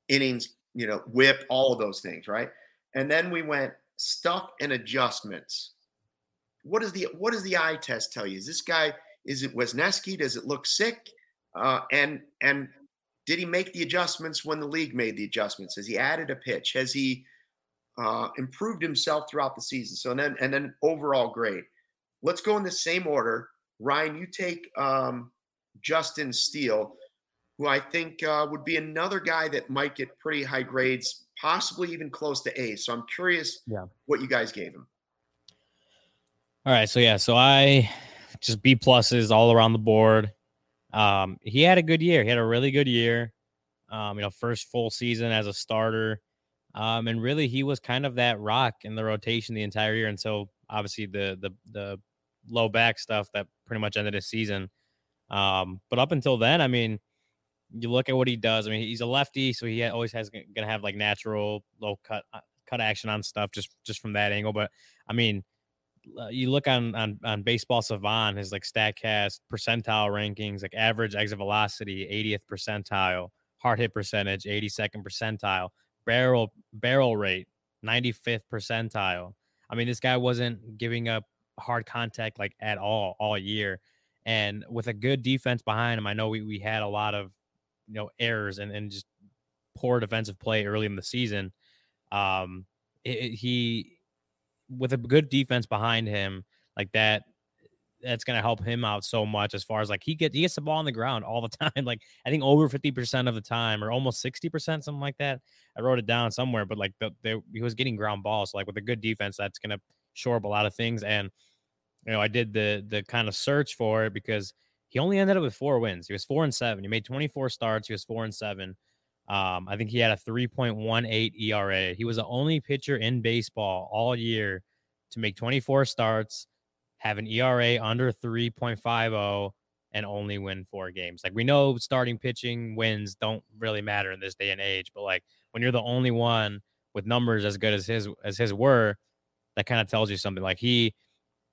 innings, you know, whip, all of those things, right? And then we went stuff and adjustments. What does the what does the eye test tell you? Is this guy is it Wesneski? Does it look sick? Uh, and and did he make the adjustments when the league made the adjustments? Has he added a pitch? Has he uh, improved himself throughout the season? So and then and then overall grade. Let's go in the same order. Ryan, you take um, Justin Steele, who I think uh, would be another guy that might get pretty high grades, possibly even close to A. So I'm curious yeah. what you guys gave him. All right, so yeah, so I just B pluses all around the board. Um, he had a good year. He had a really good year. Um, you know, first full season as a starter. Um, and really he was kind of that rock in the rotation the entire year until obviously the the the low back stuff that pretty much ended his season. Um, but up until then, I mean, you look at what he does. I mean, he's a lefty, so he always has gonna have like natural low cut uh, cut action on stuff just just from that angle. But I mean, uh, you look on on on baseball savant his like statcast percentile rankings like average exit velocity 80th percentile hard hit percentage 82nd percentile barrel barrel rate 95th percentile. I mean this guy wasn't giving up hard contact like at all all year. And with a good defense behind him i know we, we had a lot of you know errors and, and just poor defensive play early in the season. Um it, it, he with a good defense behind him, like that, that's going to help him out so much as far as like he gets he gets the ball on the ground all the time. Like I think over fifty percent of the time, or almost sixty percent, something like that. I wrote it down somewhere, but like the, the he was getting ground balls. So like with a good defense, that's going to shore up a lot of things. And you know, I did the the kind of search for it because he only ended up with four wins. He was four and seven. He made twenty four starts. He was four and seven. Um, I think he had a 3.18 ERA. He was the only pitcher in baseball all year to make 24 starts, have an ERA under 3.50, and only win four games. Like we know starting pitching wins don't really matter in this day and age, but like when you're the only one with numbers as good as his as his were, that kind of tells you something. Like he,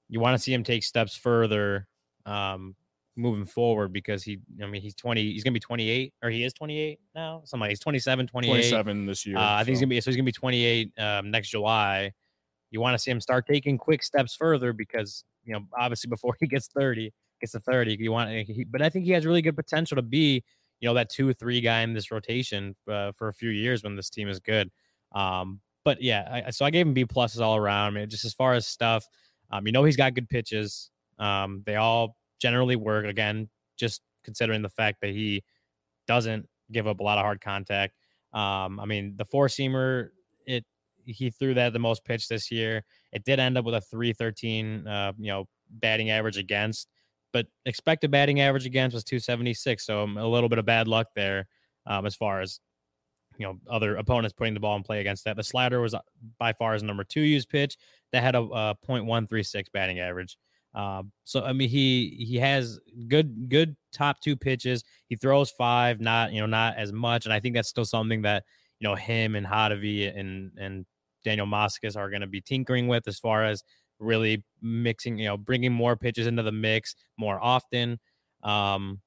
you want to see him take steps further um, moving forward because he I mean he's 20 he's gonna be 28 or he is 28 now? Something like he's 27 28 27 this year uh, I think so. he's gonna be so he's gonna be 28 um, next July. You want to see him start taking quick steps further because you know obviously before he gets 30 gets to 30 you want he, but I think he has really good potential to be you know that two or three guy in this rotation uh, for a few years when this team is good. Um but yeah I, so I gave him B pluses all around. I mean, just as far as stuff um you know he's got good pitches. Um they all generally work. Again, just considering the fact that he doesn't give up a lot of hard contact. Um, I mean, the four seamer, it he threw that the most pitch this year. It did end up with a 313, uh, you know, batting average against, but expected batting average against was 276. So um, a little bit of bad luck there. um, as far as you know other opponents putting the ball in play against that. The slider was uh, by far his number two used pitch that had a, a .136 batting average. Um, so I mean he he has good good top two pitches. He throws five, not you know not as much, and I think that's still something that you know him and Hottovy and and Daniel Moskos are going to be tinkering with as far as really mixing, you know, bringing more pitches into the mix more often. Um,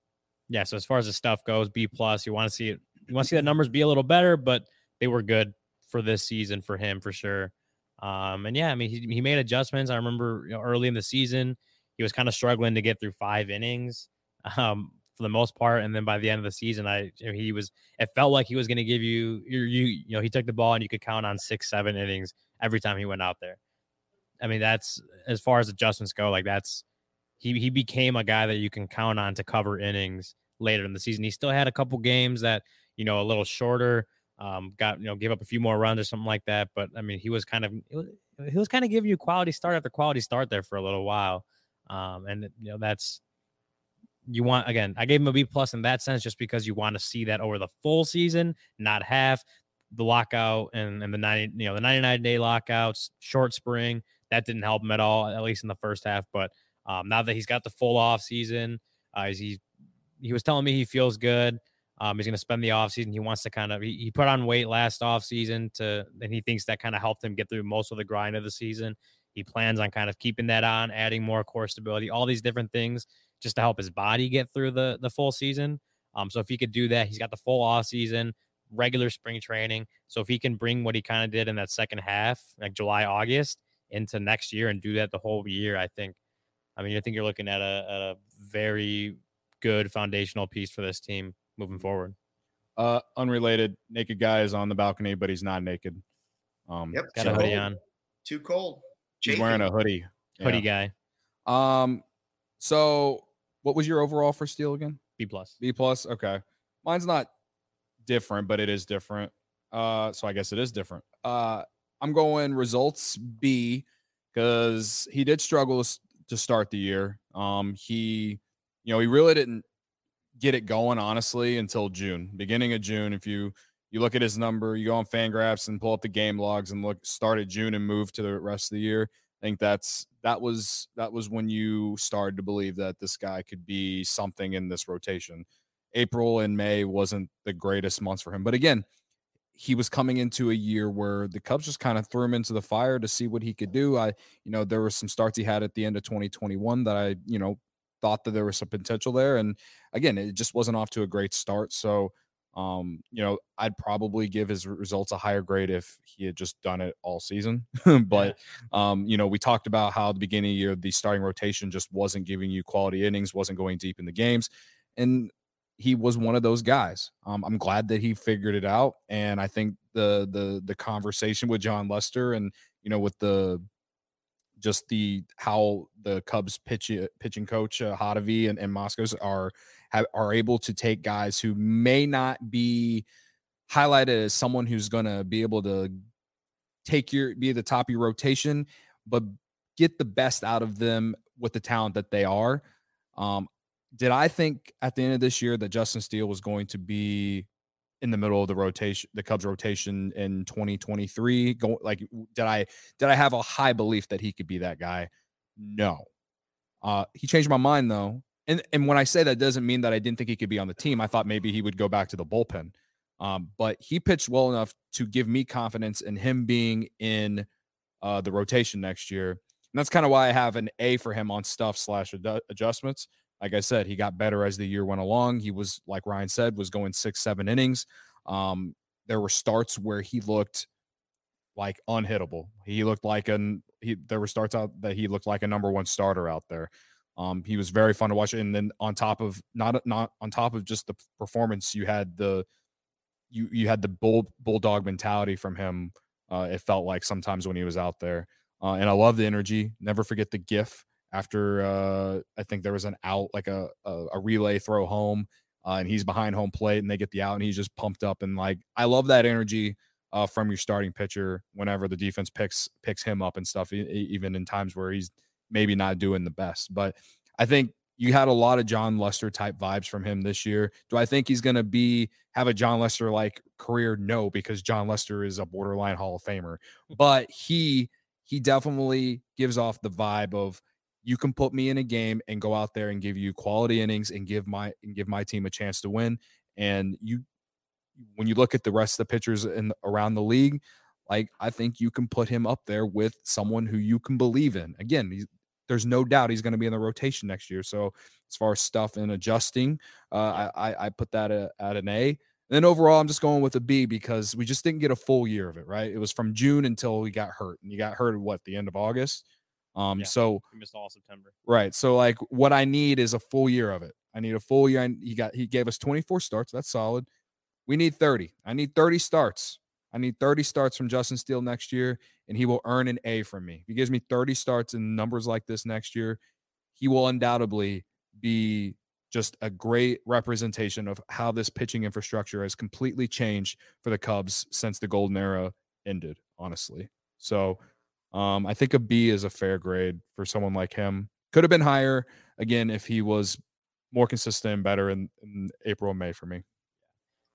yeah. So as far as the stuff goes, B plus. You want to see it. You want to see the numbers be a little better, but they were good for this season for him for sure. Um, and yeah, I mean, he, he made adjustments. I remember you know, early in the season, he was kind of struggling to get through five innings um, for the most part. And then by the end of the season, I he was it felt like he was going to give you you you know he took the ball and you could count on six seven innings every time he went out there. I mean, that's as far as adjustments go. Like that's he he became a guy that you can count on to cover innings later in the season. He still had a couple games that you know a little shorter. Um, got you know gave up a few more runs or something like that. But I mean, he was kind of he was kind of giving you quality start after quality start there for a little while. Um, and you know that's you want again. I gave him a B plus in that sense, just because you want to see that over the full season, not half the lockout and, and the 90 you know the 99 day lockouts short spring that didn't help him at all, at least in the first half. But um, now that he's got the full off season, uh, he he was telling me he feels good. Um, he's going to spend the off season. He wants to kind of he, he put on weight last off season to, and he thinks that kind of helped him get through most of the grind of the season. He plans on kind of keeping that on, adding more core stability, all these different things just to help his body get through the the full season. Um, so if he could do that, he's got the full off season, regular spring training. So if he can bring what he kind of did in that second half, like July, August, into next year and do that the whole year, I think, I mean, I think you're looking at a, a very good foundational piece for this team moving forward. Uh, unrelated, naked guy is on the balcony, but he's not naked. Um, yep, got a hoodie cold. on. Too cold. He's wearing a hoodie. Hoodie yeah. guy. Um, so what was your overall for Steele again? B plus. B plus. Okay, mine's not different, but it is different. Uh, so I guess it is different. Uh, I'm going results B because he did struggle to start the year. Um, he, you know, he really didn't get it going honestly until June, beginning of June. If you you look at his number, you go on Fangraphs and pull up the game logs and look started June and move to the rest of the year. I think that's that was that was when you started to believe that this guy could be something in this rotation. April and May wasn't the greatest months for him, but again, he was coming into a year where the Cubs just kind of threw him into the fire to see what he could do. I, you know, there were some starts he had at the end of 2021 that I, you know, thought that there was some potential there. And again, it just wasn't off to a great start. So, um, you know, I'd probably give his results a higher grade if he had just done it all season. but, um, you know, we talked about how the beginning of the year, the starting rotation just wasn't giving you quality innings, wasn't going deep in the games. And he was one of those guys. Um, I'm glad that he figured it out, and I think the the the conversation with Jon Lester and you know with the just the how the Cubs pitch, pitching coach uh, Hottovy and, and Moskos are have, are able to take guys who may not be highlighted as someone who's going to be able to take your be the top of your rotation, but get the best out of them with the talent that they are. Um, did I think at the end of this year that Justin Steele was going to be in the middle of the rotation, the Cubs rotation in 2023? Go like did I did I have a high belief that he could be that guy? No. Uh, he changed my mind though. And and when I say that doesn't mean that I didn't think he could be on the team. I thought maybe he would go back to the bullpen. Um, but he pitched well enough to give me confidence in him being in uh, the rotation next year. And that's kind of why I have an A for him on stuff slash adjustments like I said, he got better as the year went along. He was, like Ryan said, was going six, seven innings. Um, there were starts where he looked like unhittable. He looked like an he. There were starts out that he looked like a number one starter out there. Um, he was very fun to watch. And then on top of not not on top of just the performance, you had the you you had the bull bulldog mentality from him. Uh, it felt like sometimes when he was out there. Uh, and I love the energy. Never forget the GIF after uh, I think there was an out, like a, a, a relay throw home, uh, and he's behind home plate, and they get the out, and he's just pumped up. And like, I love that energy uh, from your starting pitcher whenever the defense picks picks him up and stuff, even in times where he's maybe not doing the best. But I think you had a lot of Jon Lester type vibes from him this year. Do I think he's going to be have a Jon Lester like career? No, because Jon Lester is a borderline Hall of Famer. But he he definitely gives off the vibe of you can put me in a game and go out there and give you quality innings and give my and give my team a chance to win. And you when you look at the rest of the pitchers in around the league, like I think you can put him up there with someone who you can believe in. Again, there's no doubt he's going to be in the rotation next year. So as far as stuff and adjusting, uh, I, I put that at, at an A. And then overall, I'm just going with a B because we just didn't get a full year of it. Right? It was from June until he got hurt, and he got hurt at what the end of August. Um, yeah, so we missed all September. Right. So like, what I need is a full year of it. I need a full year. He got he gave us 24 starts. That's solid. We need 30. I need 30 starts. I need 30 starts from Justin Steele next year, and he will earn an A from me. If he gives me 30 starts and numbers like this next year, he will undoubtedly be just a great representation of how this pitching infrastructure has completely changed for the Cubs since the golden era ended, honestly. So um, I think a B is a fair grade for someone like him. Could have been higher again if he was more consistent and better in, in April and May for me.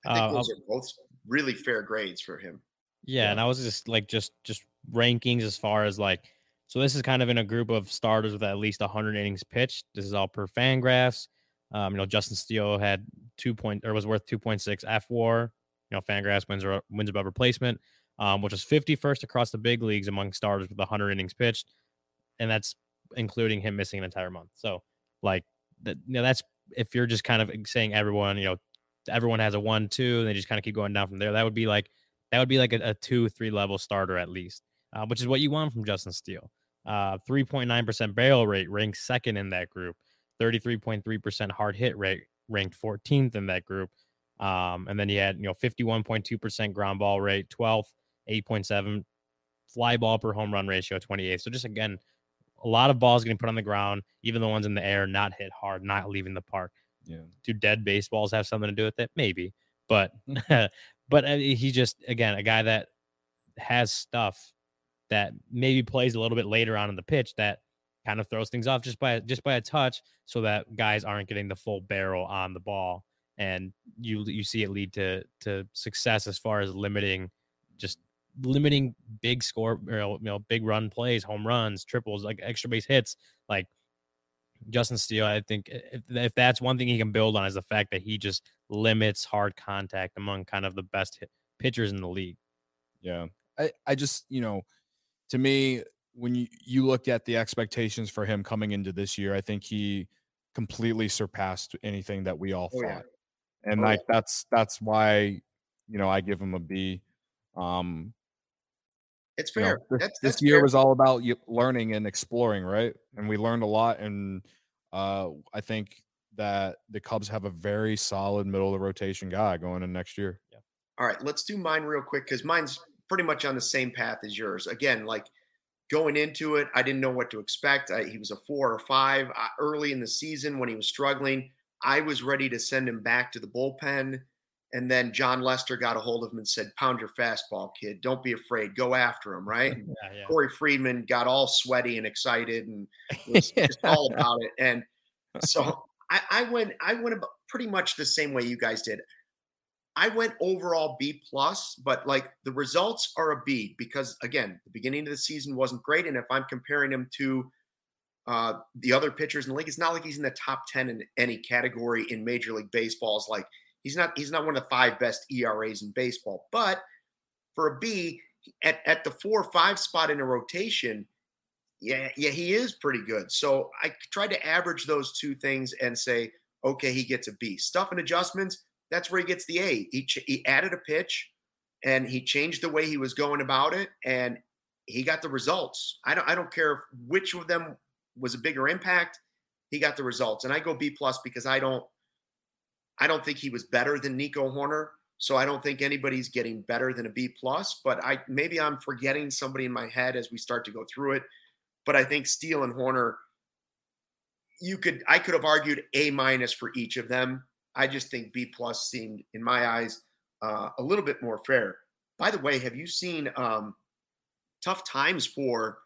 I think uh, those are both really fair grades for him. Yeah, yeah, and I was just like just just rankings as far as like so this is kind of in a group of starters with at least 100 innings pitched. This is all per Fangraphs. Um, you know, Justin Steele had two point or was worth 2.6 fWAR. You know, Fangraphs wins or wins above replacement, um, which is 51st across the big leagues among starters with 100 innings pitched, and that's including him missing an entire month. So, like, that you know, that's if you're just kind of saying everyone, you know, everyone has a one, two, and they just kind of keep going down from there. That would be like that would be like a, a two, three level starter at least, uh, which is what you want from Justin Steele. Uh, 3.9% barrel rate ranked second in that group. 33.3% hard hit rate ranked 14th in that group. Um, and then he had, you know, 51.2% ground ball rate, 12th, 8.7 fly ball per home run ratio, 28. So just again, a lot of balls getting put on the ground, even the ones in the air, not hit hard, not leaving the park. Yeah. Do dead baseballs have something to do with it? Maybe, but but uh, he just again a guy that has stuff that maybe plays a little bit later on in the pitch that kind of throws things off just by just by a touch, so that guys aren't getting the full barrel on the ball, and you you see it lead to to success as far as limiting just limiting big score you know big run plays home runs triples like extra base hits like Justin Steele, I think if, if that's one thing he can build on is the fact that he just limits hard contact among kind of the best pitchers in the league. Yeah. I, I just, you know, to me, when you, you look at the expectations for him coming into this year, I think he completely surpassed anything that we all oh, thought. Yeah. And oh, like yeah. that's that's why, you know, I give him a B. Um it's fair. You know, this, that's, this year fair. was all about learning and exploring, right? And we learned a lot. And uh, I think that the Cubs have a very solid middle of the rotation guy going in next year. Yeah. All right, let's do mine real quick because mine's pretty much on the same path as yours. Again, like going into it, I didn't know what to expect. I, he was a four or five uh, early in the season when he was struggling. I was ready to send him back to the bullpen and then Jon Lester got a hold of him and said, Pound your fastball, kid. Don't be afraid. Go after him, right? Yeah, yeah. Corey Friedman got all sweaty and excited and was yeah. just all about it. And so I, I went, I went about pretty much the same way you guys did. I went overall B plus, but like the results are a B because again, the beginning of the season wasn't great. And if I'm comparing him to uh, the other pitchers in the league, it's not like he's in the top 10 in any category in Major League Baseball's like He's not he's not one of the five best ERAs in baseball, but for a B at, at the four or five spot in a rotation, yeah, yeah, he is pretty good. So I tried to average those two things and say, okay, he gets a B. Stuff and adjustments, that's where he gets the A. He, ch- he added a pitch and he changed the way he was going about it and he got the results. I don't I don't care which of them was a bigger impact. He got the results. And I go B plus because I don't I don't think he was better than Nico Hoerner. So I don't think anybody's getting better than a B plus, but I maybe I'm forgetting somebody in my head as we start to go through it. But I think Steele and Hoerner, you could I could have argued A minus for each of them. I just think B plus seemed, in my eyes, uh, a little bit more fair. By the way, have you seen um, tough times for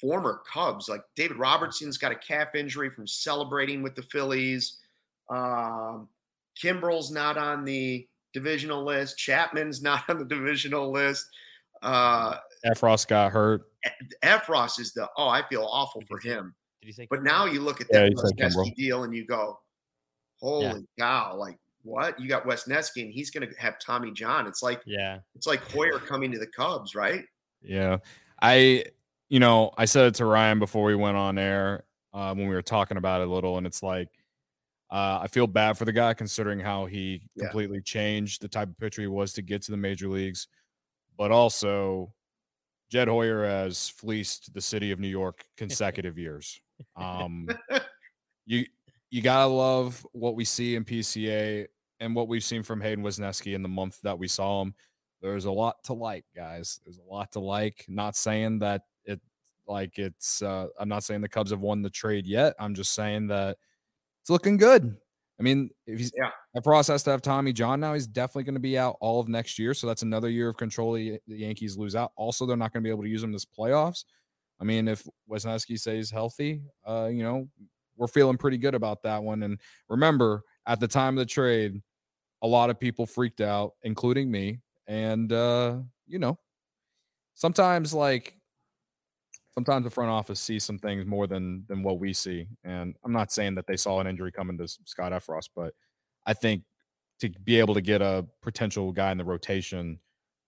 former Cubs. Like David Robertson's got a calf injury from celebrating with the Phillies. Um, Kimbrel's not on the divisional list. Chapman's not on the divisional list. Uh, Effross got hurt. Effross is the oh, I feel awful for him. Did you say? But now you look at that he said deal and you go, holy cow! Like what? You got Wesneski and he's going to have Tommy John. It's like Yeah. it's like Hoyer coming to the Cubs, right? Yeah. I, you know, I said it to Ryan before we went on air uh, when we were talking about it a little, and it's like, uh, I feel bad for the guy considering how he Yeah. completely changed the type of pitcher he was to get to the major leagues. But also, Jed Hoyer has fleeced the city of New York consecutive years. Um, you you gotta love what we see in PCA and what we've seen from Hayden Wesneski in the month that we saw him. There's a lot to like, guys. There's a lot to like. Not saying that it like it's. Uh, I'm not saying the Cubs have won the trade yet. I'm just saying that it's looking good. I mean, if he's Yeah. if Ross has to have Tommy John now, he's definitely going to be out all of next year. So that's another year of control the Yankees lose out. Also, they're not going to be able to use him this playoffs. I mean, if Wesneski stays healthy, uh, you know, we're feeling pretty good about that one. And remember, at the time of the trade, a lot of people freaked out, including me. And uh, you know, sometimes like sometimes the front office sees some things more than than what we see. And I'm not saying that they saw an injury coming to Scott Effross, but I think to be able to get a potential guy in the rotation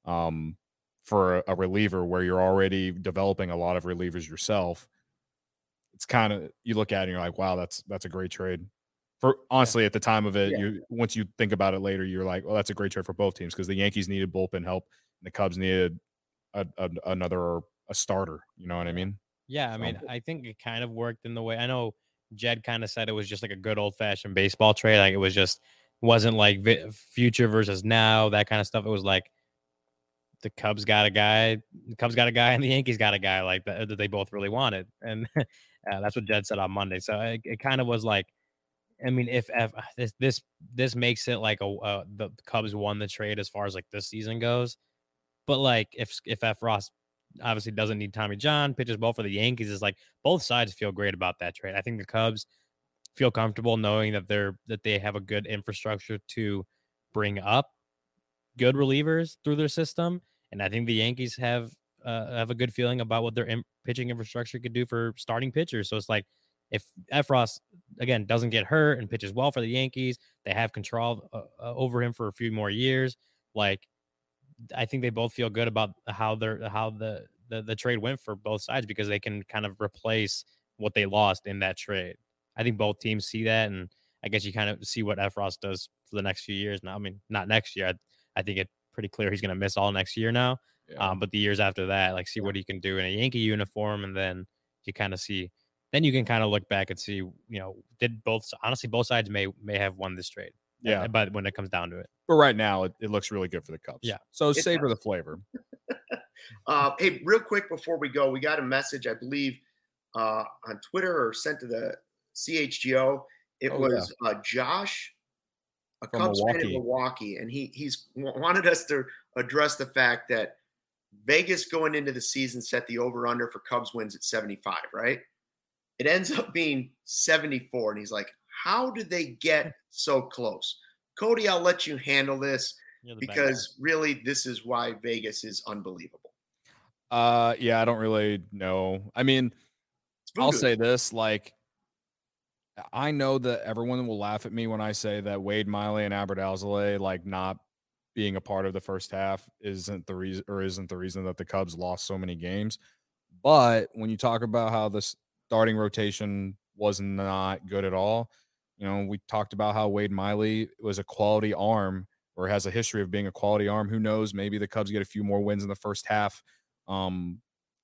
um, for a, a reliever where you're already developing a lot of relievers yourself, it's kind of you look at it and you're like, wow, that's that's a great trade. For honestly, at the time of it, Yeah. you once you think about it later, you're like, well, that's a great trade for both teams because the Yankees needed bullpen help and the Cubs needed a, a, another a starter. You know what I mean? Yeah, I So- mean, I think it kind of worked in the way I know Jed kind of said it was just like a good old fashioned baseball trade. Like it was just wasn't like vi- future versus now that kind of stuff. It was like the Cubs got a guy, the Cubs got a guy, and the Yankees got a guy like that that they both really wanted, and uh, that's what Jed said on Monday. So it, it kind of was like, I mean, if, if this this this makes it like a uh, the Cubs won the trade as far as like this season goes, but like if if Effross obviously doesn't need Tommy John, pitches well for the Yankees. Is like both sides feel great about that trade. I think the Cubs feel comfortable knowing that they're that they have a good infrastructure to bring up good relievers through their system, and I think the Yankees have uh, have a good feeling about what their im- pitching infrastructure could do for starting pitchers. So it's like if Effross again doesn't get hurt and pitches well for the Yankees, they have control uh, uh, over him for a few more years. Like I think they both feel good about how they're how the, the the trade went for both sides because they can kind of replace what they lost in that trade. I think both teams see that, and I guess you kind of see what Effross does for the next few years. Now, I mean, not next year. I, I think it's pretty clear he's going to miss all next year now. Yeah. Um, but the years after that, like see what he can do in a Yankee uniform, and then you kind of see. Then you can kind of look back and see, you know, did both honestly both sides may may have won this trade. Yeah. but when it comes down to it, But right now, it, it looks really good for the Cubs. Yeah. So It savor the flavor. Uh, hey, real quick before we go, we got a message, I believe, uh, on Twitter or sent to the CHGO. It Oh, yeah. was uh, Josh, a From Cubs fan in Milwaukee. Milwaukee, and he he's wanted us to address the fact that Vegas going into the season set the over under for Cubs wins at 75, right? It ends up being 74, and he's like, "How did they get so close?" Cody, I'll let you handle this You're because really, this is why Vegas is unbelievable. Uh, yeah, I don't really know. I mean, I'll say this: like, I know that everyone will laugh at me when I say that Wade Miley and Adbert Alzolay, like, not being a part of the first half, isn't the reason or isn't the reason that the Cubs lost so many games. But when you talk about how the starting rotation was not good at all, you know, we talked about how Wade Miley was a quality arm or has a history of being a quality arm. Who knows? Maybe the Cubs get a few more wins in the first half um,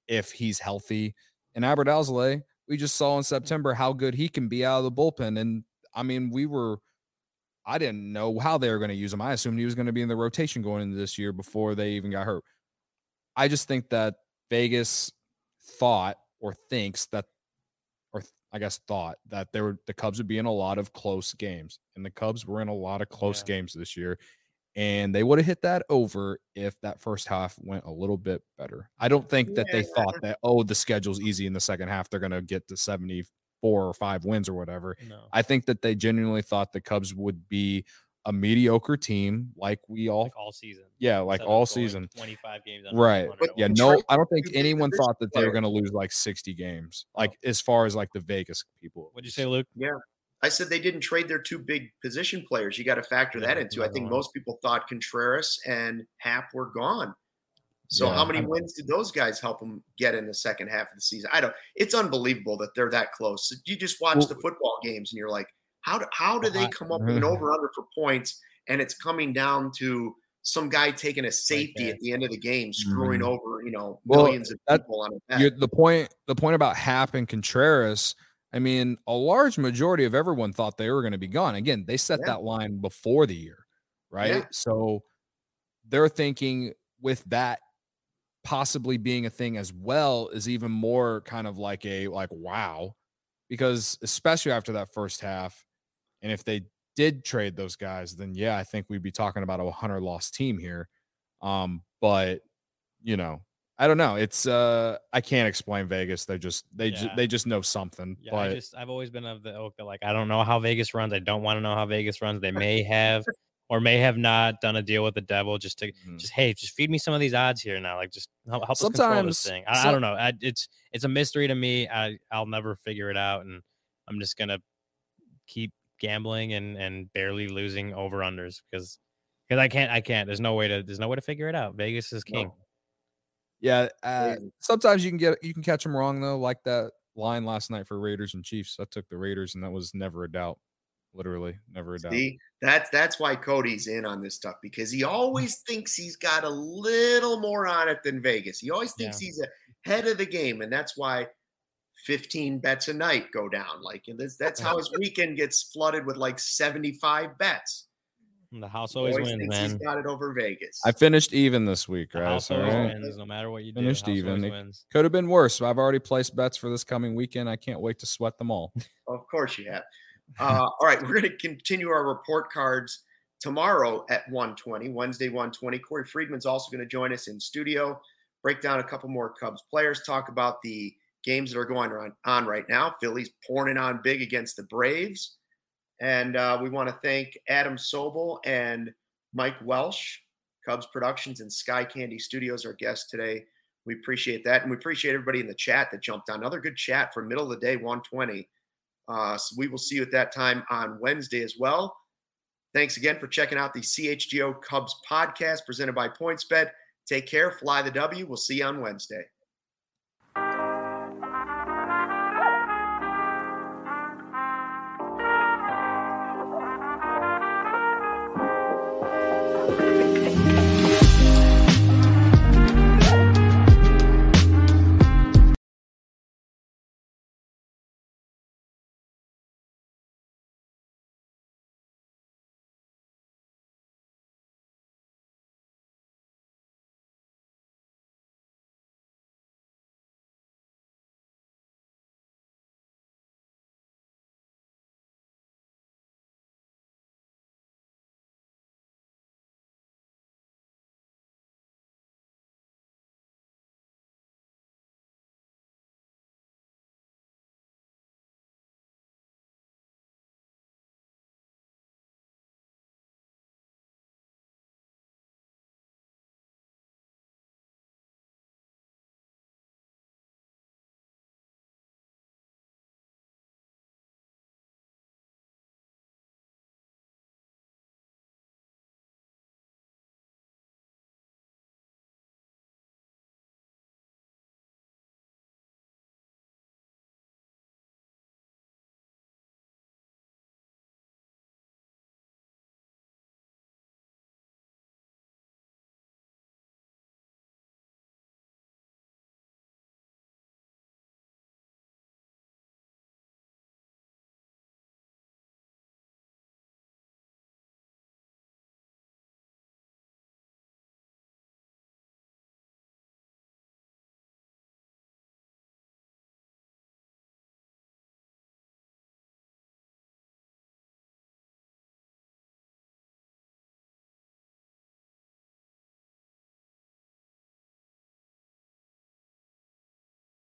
if he's healthy. And Adbert Alzolay, we just saw in September how good he can be out of the bullpen. And I mean, we were, I didn't know how they were going to use him. I assumed he was going to be in the rotation going into this year before they even got hurt. I just think that Vegas thought or thinks that, I guess thought that there were the Cubs would be in a lot of close games, and the Cubs were in a lot of close Yeah. games this year. and they would have hit that over if that first half went a little bit better. I don't think that they thought that oh the schedule's easy in the second half they're going to get to 74 or 5 wins or whatever. No. I think that they genuinely thought the Cubs would be a mediocre team like we all Like all season. yeah, like instead all season. 25 games. under Right. But Yeah, no, I don't think anyone thought that they were going to lose like 60 games. Like as far as like the Vegas people. What'd you say, Luke? Yeah. I said they didn't trade their two big position players. You got to factor Yeah, that into. I think one. most people thought Contreras and Happ were gone. So Yeah, how many I'm- wins did those guys help them get in the second half of the season? I don't. It's unbelievable that they're that close. You just watch Well- the football games and you're like, how do, how do they come up with an over under for points? And it's coming down to some guy taking a safety there. at the end of the game, screwing Mhm. over you know Well, millions of that- people on a bet. the point the point about Happ and Contreras, I mean, a large majority of everyone thought they were going to be gone. Again, they set Yeah. that line before the year, right? Yeah. So they're thinking with that possibly being a thing as well is even more kind of like a like wow because especially after that first half and if they did trade those guys then yeah i think we'd be talking about a 100 loss team here um but you know i don't know it's uh i can't explain vegas they just they ju- they just know something Yeah, I just I've always been of the ilk that like I don't know how Vegas runs. I don't want to know how Vegas runs. They may have or may have not done a deal with the devil just to Mhm. just hey, just feed me some of these odds here now. Like just help, help us control this thing. I, I don't know. I, it's it's a mystery to me. I I'll never figure it out, and I'm just gonna keep gambling and and barely losing over unders because because I can't I can't. There's no way to there's no way to figure it out. Vegas is king. No. yeah uh, sometimes you can get you can catch them wrong though like that line last night for raiders and chiefs i took the raiders and that was never a doubt literally never a doubt See, that's that's why Cody's in on this stuff because he always thinks he's got a little more on it than Vegas. He always thinks he's ahead of the game, and that's why 15 bets a night go down. Like and that's that's how his weekend gets flooded with like 75 bets. And the house always always wins, man. he's got it over Vegas. i finished even this week The right house so always right? wins, no matter what you do. Finished house always even. It- wins. could have been worse but i've already placed bets for this coming weekend i can't wait to sweat them all Of course you have. Uh, all right, we're going to continue our report cards tomorrow at 120, Wednesday 120. Corey Friedman's also going to join us in studio, break down a couple more Cubs players, talk about the games that are going on, on right now. Phillies pouring on big against the Braves. And uh, we want to thank Adam Sobel and Mike Welsh, Cubs Productions and Sky Candy Studios, our guests today. We appreciate that. And we appreciate everybody in the chat that jumped on. Another good chat for middle of the day, 120. Uh, so we will see you at that time on Wednesday as well. Thanks again for checking out the CHGO Cubs podcast presented by PointsBet. Take care, fly the W. We'll see you on Wednesday.